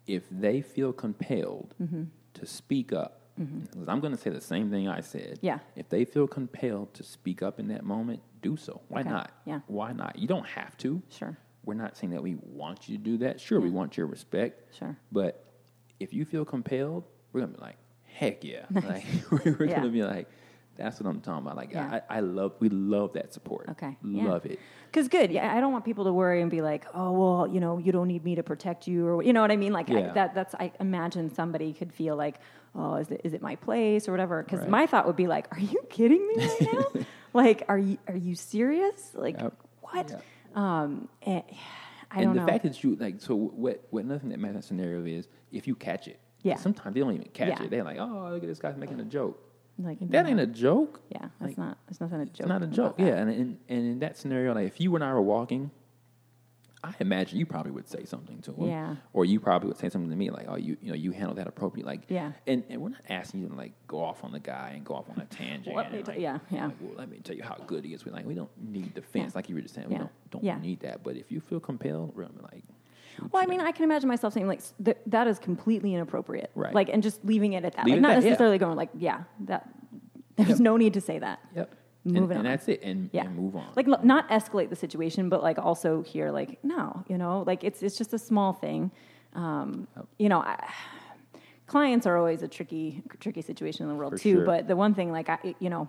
if they feel compelled Mm-hmm. to speak up, because I'm going to say the same thing I said. Yeah. If they feel compelled to speak up in that moment, do so. Why Okay. not? Yeah. Why not? You don't have to. Sure. We're not saying that we want you to do that. Sure, we want your respect. Sure. But if you feel compelled, we're gonna be like, heck yeah, like we're, Yeah. gonna be like, that's what I'm talking about. Like Yeah. I, I love, we love that support. Okay. yeah. love it. Because good, yeah. I don't want people to worry and be like, "Oh, well, you know, you don't need me to protect you," or you know what I mean. Like I, that. That's I imagine somebody could feel like, "Oh, is it is it my place or whatever?" Because Right. my thought would be like, "Are you kidding me right now? like, are you are you serious? Like, Yep. what?" Um, eh, I and the know. fact that you like, so what? What nothing that matters scenario is if you catch it. Yeah. Sometimes they don't even catch Yeah. it. They're like, oh, look at this guy's making a joke. like That ain't a joke. yeah. That's like, not. It's not a joke. It's not a joke. Yeah, and, and and in that scenario, like if you and I were walking, I imagine you probably would say something to him. Yeah. Or you probably would say something to me like, "Oh, you you know you handled that appropriately." Like, Yeah. And and we're not asking you to like go off on the guy and go off on a tangent. Me and, like, yeah, yeah. like, well, let me tell you how good he is. We like we don't need defense, Yeah. like you were just saying. We Yeah. don't don't Yeah. need that. But if you feel compelled, we're like. Well, I mean. I can imagine myself saying like th- that is completely inappropriate, Right. Like, and just leaving it at that, Leave like not at that, necessarily going like, yeah, that. There's Yep. no need to say that. Yep. Moving and, and that's it, and, yeah. and move on. Like l- not escalate the situation, but like also here, like no, you know, like it's it's just a small thing. Um, Yep. You know, I, clients are always a tricky tricky situation in the world For too. sure. But the one thing, like I, you know.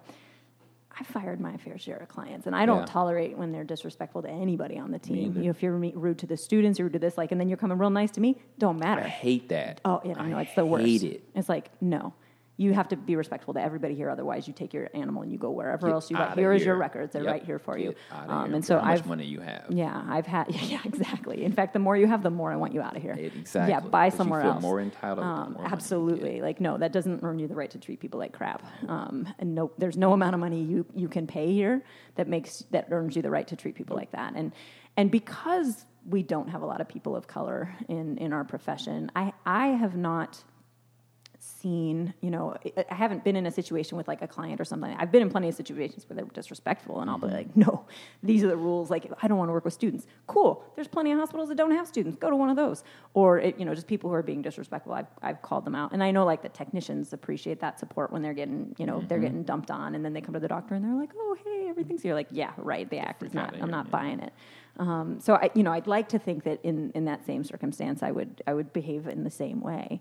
I fired my fair share of clients, and I don't Yeah. tolerate when they're disrespectful to anybody on the team. You know, if you're rude to the students, you're rude to this, like, and then you're coming real nice to me, don't matter. I hate that. Oh, yeah, I know it's the worst. hate it. It's like no, you have to be respectful to everybody here. Otherwise, you take your animal and you go wherever Get else you want. Here is your records; they're Yep. right here for you. Get outta Um, and so how much I've money you have. yeah, I've had yeah, exactly. In fact, the more you have, the more I want you out of here. Exactly. Yeah, buy you somewhere feel else. more entitled, Um, more absolutely. Like no, that doesn't earn you the right to treat people like crap. Um, and no, there's no amount of money you you can pay here that makes that earns you the right to treat people like that. And and because we don't have a lot of people of color in in our profession, I I have not seen, you know, I- haven't been in a situation with like a client or something. I've been in plenty of situations where they're disrespectful, and I'll be Mm-hmm. like, no, these are the rules. Like, I don't want to work with students. Cool. There's plenty of hospitals that don't have students. Go to one of those. Or, it, you know, just people who are being disrespectful. I've, I've called them out, and I know like the technicians appreciate that support when they're getting, you know, Mm-hmm. they're getting dumped on, and then they come to the doctor and they're like, oh, hey, everything's. You're like, yeah, right. The act is not. I'm not yeah. buying it. Um, so I, you know, I'd like to think that in, in that same circumstance, I would I would behave in the same way.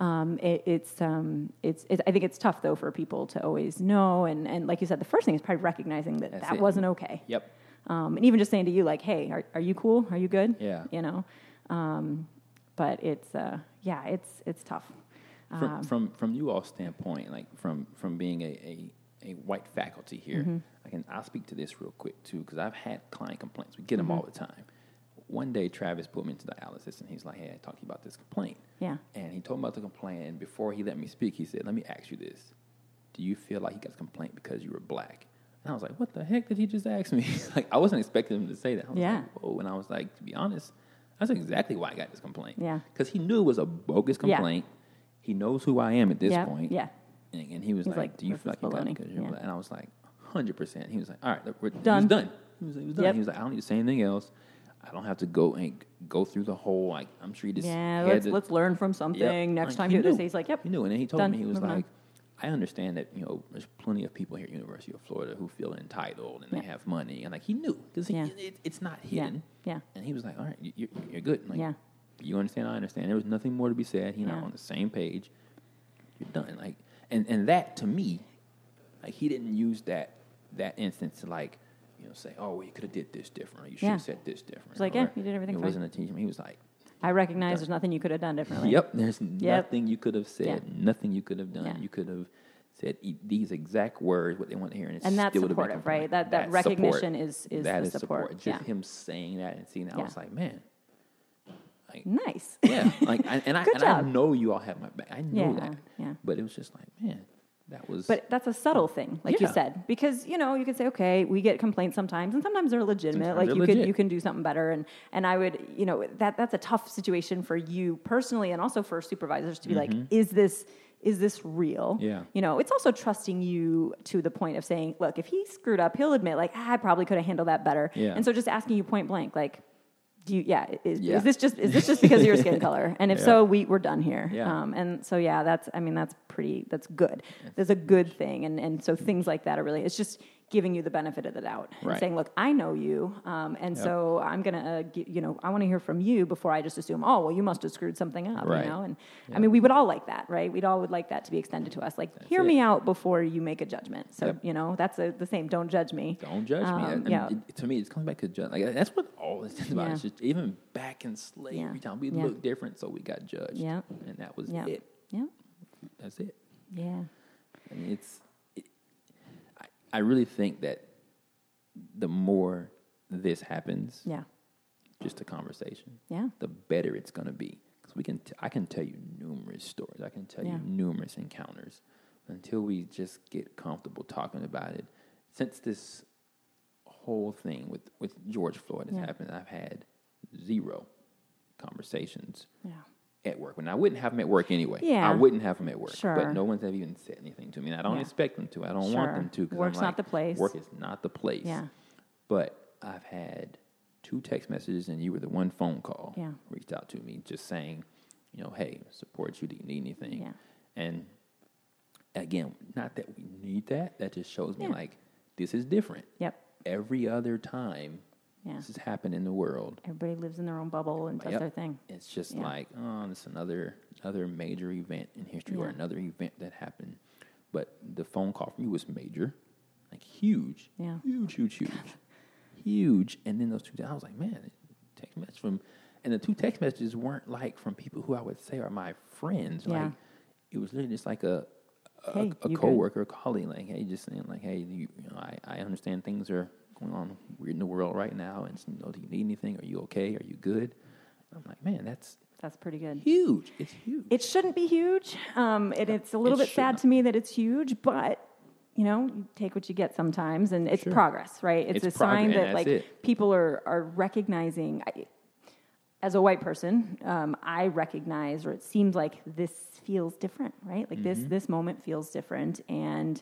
Um, it, it's um, it's it, I think it's tough though for people to always know, and, and like you said, the first thing is probably recognizing that That's that it. wasn't okay. Yep. Um, and even just saying to you like, hey, are, are you cool? Are you good? Yeah. You know, um, but it's uh, yeah, it's it's tough. From, Um, from from you all standpoint, like from from being a, a, a white faculty here, Mm-hmm. I can I'll speak to this real quick too because I've had client complaints. We get Mm-hmm. them all the time. One day, Travis put me into dialysis, and he's like, "Hey, I talked to you about this complaint." Yeah. And he told me about the complaint, and before he let me speak, he said, "Let me ask you this: Do you feel like he got a complaint because you were black?" And I was like, "What the heck did he just ask me?" like I wasn't expecting him to say that. I was Yeah. like, "Whoa!" And I was like, "To be honest, that's exactly why I got this complaint." Yeah. Because he knew it was a bogus complaint. Yeah. He knows who I am at this Yeah, point. yeah. And, and he was like, like, "Do you feel like you got it because you're Yeah. black?" And I was like, 100 percent. He was like, "All right, we're Done. He was done. He was, like, he was done. Yep. He was like, "I don't need to say anything else. I don't have to go and go through the whole like I'm sure he just yeah, let's to- let's learn from something. Yep. Next Like, time he you do this, he's like, yep. He knew, and then he told done. me he was on. like, "I understand that you know there's plenty of people here at University of Florida who feel entitled and they have money, and like he knew because Yeah. it, it's not hidden. Yeah. And he was like, "All right, you, you're, you're good. Like, Yeah. you understand. I understand. There was nothing more to be said. You know, Yeah. on the same page. You're done. Like, and and that to me, like he didn't use that that instance to like." You know, say, oh, well, you could have did this different, or you should Yeah. have said this different. It's like, or yeah, you did everything It fine. wasn't a teaching. He was like, I recognize there's nothing you could have done differently. Yep. There's nothing you could have said. Yeah. Nothing you could have done. Yeah. You could have said e- these exact words, what they want to hear, and, And that's still would have been supportive, right? That- that support. recognition is- is That the is support. Just Yeah. him saying that and seeing that, Yeah. I was like, man, like, Nice. yeah, like, I, and I and I know you all have my back. I know Yeah, that. yeah. But it was just like, man, that was. But that's a subtle thing, like you said, because you know you could say, okay, we get complaints sometimes, and sometimes they're legitimate. Sometimes like they're you could legit. you can do something better, and and I would, you know, that that's a tough situation for you personally, and also for supervisors to be like, is this is this real? Mm-hmm. Yeah. You know, it's also trusting you to the point of saying, look, if he screwed up, he'll admit, like, ah, I probably could have handled that better. Yeah. And so just asking you point blank, like. Do you, yeah, is, Yeah. is this just is this just because of your skin color? And if Yeah. so, we we're done here. Yeah. Um, and so yeah, that's I mean that's pretty that's good. That's a good thing, and and so things like that are really it's just giving you the benefit of the doubt and saying, "Look, I know you, um, and Yep. so I'm gonna, uh, you know, I want to hear from you before I just assume, oh, well, you must have screwed something up, Right. you know." And I mean, we would all like that, right? We'd all would like that to be extended to us. Like, That's hear it. me out before you make a judgment. So Yep. you know, that's a, the same. Don't judge me. Don't judge me. I- I Um, mean, yeah. it- to me, it's coming back to judge. Like that's what all this is about. Yeah. It's just even back in slavery Yeah. time, we Yeah. looked different, so we got judged. Yeah. and that was it. Yeah. That's it. Yeah. I mean, it's. It, I, I really think that the more this happens, Yeah. just a conversation, Yeah. the better it's going to be. Because we can, t- I can tell you numerous stories. I can tell Yeah. you numerous encounters. Until we just get comfortable talking about it, since this whole thing with with George Floyd has Yeah. happened, I've had zero conversations Yeah. At work. When I wouldn't have them at work anyway. Yeah. I wouldn't have them at work. Sure. But no one's ever even said anything to me. And I don't Yeah. expect them to. I don't Sure. want them to. Work's not the place. Work is not the place. Yeah. But I've had two text messages, and you were the one phone call. Yeah. Reached out to me, just saying, you know, hey, support you. Do you need anything? Yeah. And again, not that we need that. That just shows me Yeah. like this is different. Yep. Every other time Yeah. this has happened in the world, Everybody lives in their own bubble and does Yep. their thing. it's just Yeah. like, oh, it's another another major event in history or another event that happened. But the phone call from you was major, like huge, Yeah. huge, huge, huge, huge. And then those two, I was like, man, text message from, and the two text messages weren't like from people who I would say are my friends. Yeah. Like it was literally just like a a, Hey, a good? coworker, a colleague, like, hey, just saying, like, hey, you, you know, I, I understand things are going on weird in the world right now, and you know, do you need anything? Are you okay? Are you good? I'm like, man, that's That's pretty good. huge. It's huge. It shouldn't be huge. Um, and it's a little It bit sad not. to me that it's huge, but you know, you take what you get sometimes, and it's Sure. progress, right? It's, It's a sign that like it. people are are recognizing. I, as a white person, um, I recognize, or it seems like this feels different, right? Like this Mm-hmm. this moment feels different, and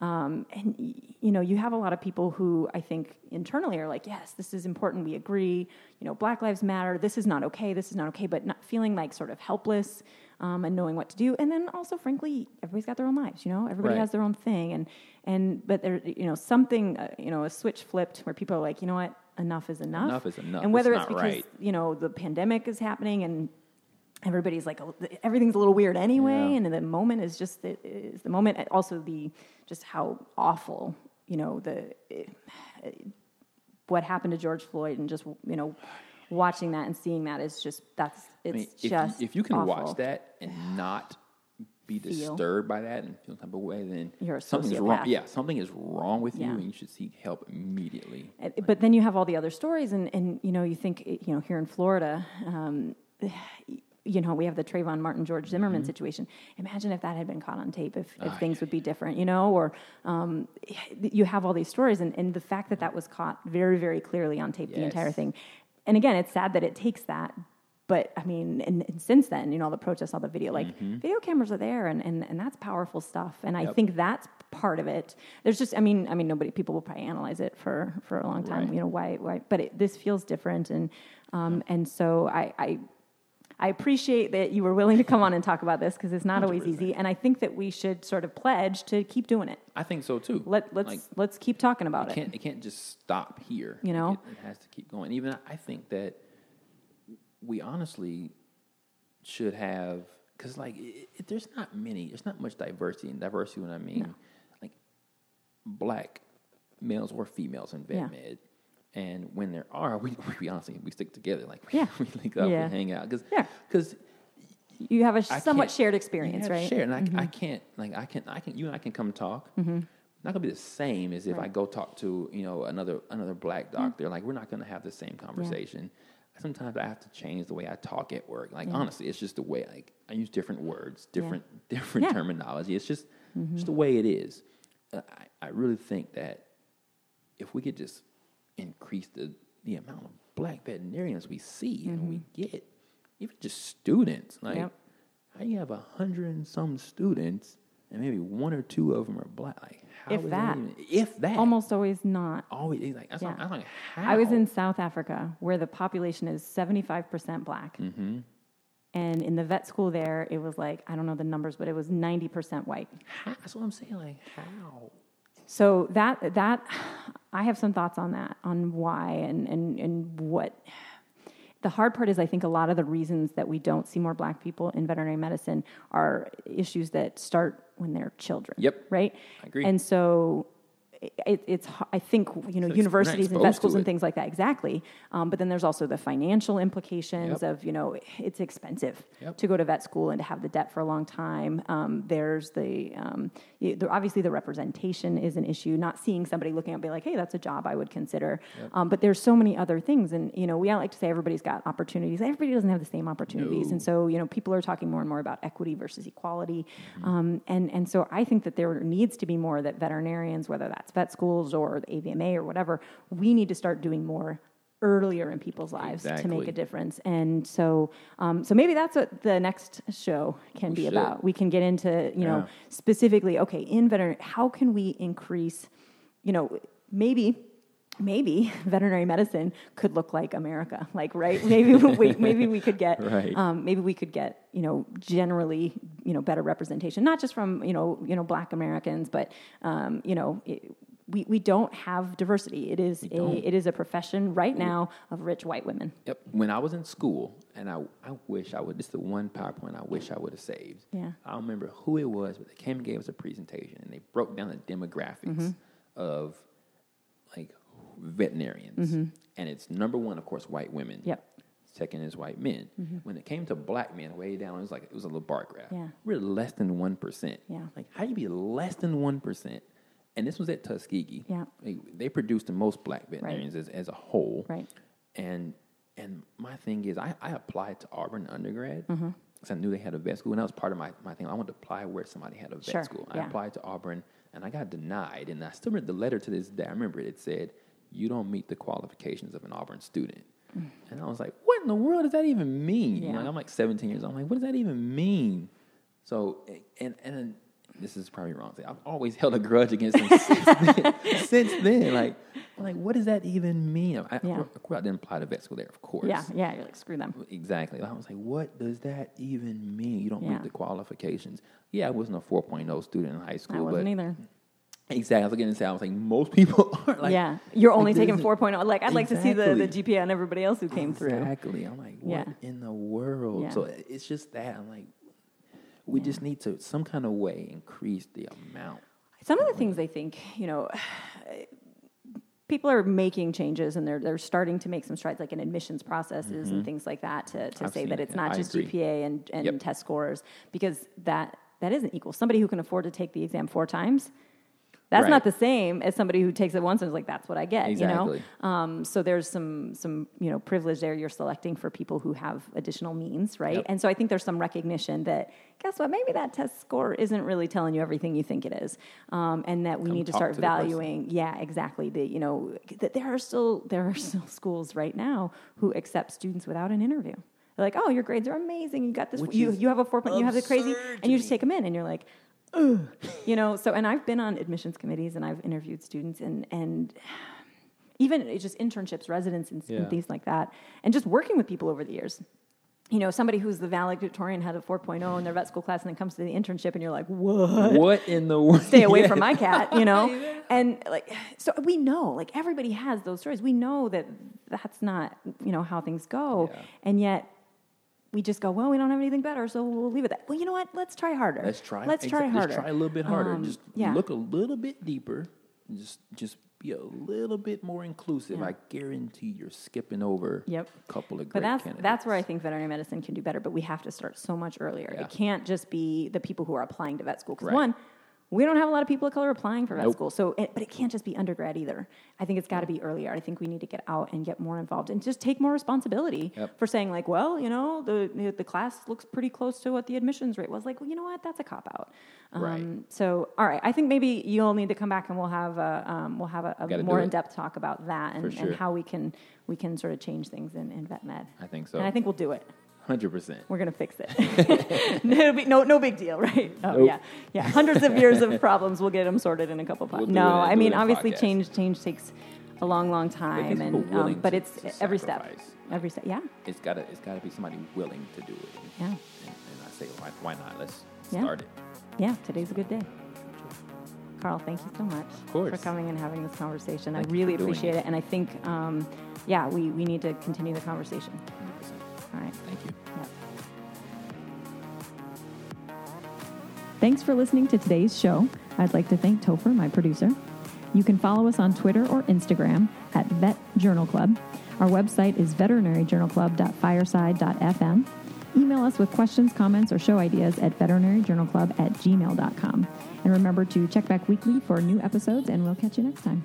um, and you know, you have a lot of people who I think internally are like, yes, this is important. We agree. You know, Black Lives Matter. This is not okay. This is not okay. But not feeling like sort of helpless um, and knowing what to do. And then also, frankly, everybody's got their own lives. You know, everybody Right. has their own thing. And and but there, you know, something, uh, you know, a switch flipped where people are like, you know what, enough is enough. Enough is enough. And whether It's it's, because right. you know the pandemic is happening and everybody's like everything's a little weird anyway Yeah. and the moment is just the, is the moment also the just how awful you know the what happened to George Floyd and just you know watching that and seeing that is just that's I it's mean, if, just you, if you can awful. watch that and not be Feel. disturbed by that and feel some type of way, then You're a something is wrong. Yeah, something is wrong with Yeah. you, and you should seek help immediately. But then you have all the other stories, and, and you know, you think, you know, here in Florida, um, you know, we have the Trayvon Martin, George Zimmerman situation. Imagine if that had been caught on tape, if, if Ah, things would be different, you know, or um, you have all these stories, and, and the fact that that was caught very, very clearly on tape, the entire thing. And again, it's sad that it takes that. But I mean, and, and since then, you know, all the protests, all the video, like video cameras are there, and, and, and that's powerful stuff. And I think that's part of it. There's just, I mean, I mean, nobody, people will probably analyze it for for a long time. Right. You know why? Why? But it, this feels different, and um, and so I, I I appreciate that you were willing to come on and talk about this because it's not always 100%. easy. And I think that we should sort of pledge to keep doing it. I think so too. Let let's Like, let's keep talking about it it. can't it can't just stop here. You know? it, it has to keep going. Even I think that we honestly should have because like it, it, there's not many, there's not much diversity, and diversity when I mean No. like black males or females in vet Yeah. med. And when there are, we, we honestly we stick together. Like we, Yeah. we link up Yeah. and hang out because Yeah. You have a I somewhat shared experience, right? Mm-hmm. Share, and I, I can't like I can I can you and I can come talk. Not gonna be the same as if I go talk to you know another another black doctor. Like we're not gonna have the same conversation. Sometimes I have to change the way I talk at work. Like Yeah. honestly, it's just the way like I use different words, different different Yeah. Mm-hmm. terminology. It's just just the way it is. Uh, I I really think that if we could just increase the the amount of black veterinarians we see and we get, even just students, like Mm-hmm. Yep. how you have a hundred and some students and maybe one or two of them are black. Like how If that. even- if that, Almost always not. always like Yeah. like how I was in South Africa where the population is 75% black. hmm And in the vet school there, it was like, I don't know the numbers, but it was 90% white. How, that's what I'm saying. Like how? So that that I have some thoughts on that, on why and and and what. The hard part is, I think a lot of the reasons that we don't see more black people in veterinary medicine are issues that start when they're children. Yep. Right? I agree. And so it, it's I think you know it's- universities and vet schools and things like that exactly. Um, but then there's also the financial implications Yep. of you know it's expensive Yep. to go to vet school and to have the debt for a long time. Um, there's the, um, the obviously the representation is an issue. Not seeing somebody looking at me like, hey, that's a job I would consider. Um, but there's so many other things, and you know we all like to say everybody's got opportunities. Everybody doesn't have the same opportunities, No. and so you know people are talking more and more about equity versus equality. Mm-hmm. Um, and and so I think that there needs to be more that veterinarians, whether that's vet schools or the AVMA or whatever, we need to start doing more earlier in people's lives to make a difference. And so, um, so maybe that's what the next show can We be should. about. We can get into, you know, Yeah. specifically, okay, in veterinary, how can we increase, you know, maybe. Maybe veterinary medicine could look like America, like right? Maybe we, maybe we could get, Right. um, maybe we could get, you know, generally, you know, better representation, not just from, you know, you know, Black Americans, but, um, you know, it, we, we don't have diversity. It is a it is a profession right now of rich white women. Yep. When I was in school, and I, I wish I would, this is the one PowerPoint I wish I would have saved. Yeah. I don't remember who it was, but they came and gave us a presentation, and they broke down the demographics Mm-hmm. of like veterinarians. And it's number one, of course, white women. Mm-hmm. Yep. Mm-hmm. Second is white men. When it came to black men, way down, it was like it was a little bar graph. Yeah. We're less than one percent. Yeah. Like how do you be less than one percent? And this was at Tuskegee. Yeah. They, they produced the most black veterinarians as, as a whole. Right. And and my thing is, I, I applied to Auburn undergrad because Mm-hmm. I knew they had a vet school, and that was part of my, my thing. I wanted to apply where somebody had a vet Sure, school. yeah. I applied to Auburn, and I got denied. And I still remember the letter to this day. I remember it, it said, "You don't meet the qualifications of an Auburn student." And I was like, "What in the world does that even mean?" You know, Mm. Yeah. I'm like 17 years old. I'm like, "What does that even mean?" So, and and this is probably wrong. I've always held a grudge against them since then. Since then, like, like, what does that even mean? I, Yeah. of course, I didn't apply to vet school there, of course. Yeah, yeah. You're like screw them. Exactly. I was like, what does that even mean? You don't Yeah. meet the qualifications. Yeah, I wasn't a 4.0 student in high school, I wasn't but either. exactly. I was getting to say, I was like, most people aren't like, yeah, you're only like, taking 4.0. Like I'd like to see the, the GPA on everybody else who came through. Exactly. I'm like, what Yeah. in the world? Yeah. So it's just that. I'm like, we just need to some kind of way increase the amount. Some of the things I think, you know, people are making changes and they're they're starting to make some strides, like in admissions processes and things like that, to, to Mm-hmm. I've say that it's yeah, not I just agree. GPA and, and Yep. test scores, because that that isn't equal. Somebody who can afford to take the exam four times. That's Right. not the same as somebody who takes it once and is like, "That's what I get." Exactly. You know, um, so there's some some you know privilege there. You're selecting for people who have additional means, right? Yep. And so I think there's some recognition that guess what? Maybe that test score isn't really telling you everything you think it is, um, and that we Come need to start to valuing. Yeah, exactly. The you know that there are still there are still schools right now who accept students without an interview. They're like, "Oh, your grades are amazing. You got this. Which You you have a four point. You have the crazy, and you just take them in, and you're like." Ugh. You know, so and I've been on admissions committees and I've interviewed students and and even it's just internships, residents, and, and things like that, and just working with people over the years. You know, somebody who's the valedictorian had a 4.0 in their vet school class and then comes to the internship and you're like, what? What in the world? Stay away from my cat, you know? And like, so we know, like everybody has those stories. We know that that's not, you know, how things go. Yeah. And yet we just go, well, we don't have anything better, so we'll leave it at that. Well, you know what? Let's try harder. Let's try. Let's try harder. Let's try a little bit harder. Um, just yeah. look a little bit deeper. Just just be a little bit more inclusive. Yeah. I guarantee you're skipping over Yep. a couple of great But that's candidates. that's where I think veterinary medicine can do better. But we have to start so much earlier. Yeah. It can't just be the people who are applying to vet school. Because Right. one, we don't have a lot of people of color applying for vet Nope. school. So, it, but it can't just be undergrad either. I think it's got to be earlier. I think we need to get out and get more involved and just take more responsibility Yep. for saying like, well, you know, the the class looks pretty close to what the admissions rate was. Like, well, you know what? That's a cop out. Right. Um, so, all right, I think maybe you'll need to come back and we'll have a um, we'll have a, a more in depth talk about that and, sure. and how we can we can sort of change things in, in vet med. I think so. And I think we'll do it. Hundred percent. We're gonna fix it. no, big- no, no big deal, right? Oh Nope. yeah, yeah. Hundreds of years of problems, we'll get them sorted in a couple. We'll no, I mean obviously podcast. change change takes a long, long time, and um, but to- it's to every step, every step. Yeah, It's gotta it's gotta be somebody willing to do it. yeah, And, and I say, why, why not? Let's Yeah. start it. yeah. Today's a good day. Carl, thank you so much for coming and having this conversation. Thank I really appreciate it. it. And I think, um, yeah, we, we need to continue the conversation. 100%. All right. Thank you. Yep. Thanks for listening to today's show. I'd like to thank Topher, my producer. You can follow us on Twitter or Instagram at Vet Journal Club. Our website is veterinaryjournalclub.fireside.fm. Email us with questions, comments, or show ideas at veterinaryjournalclub at gmail.com. And remember to check back weekly for new episodes, and we'll catch you next time.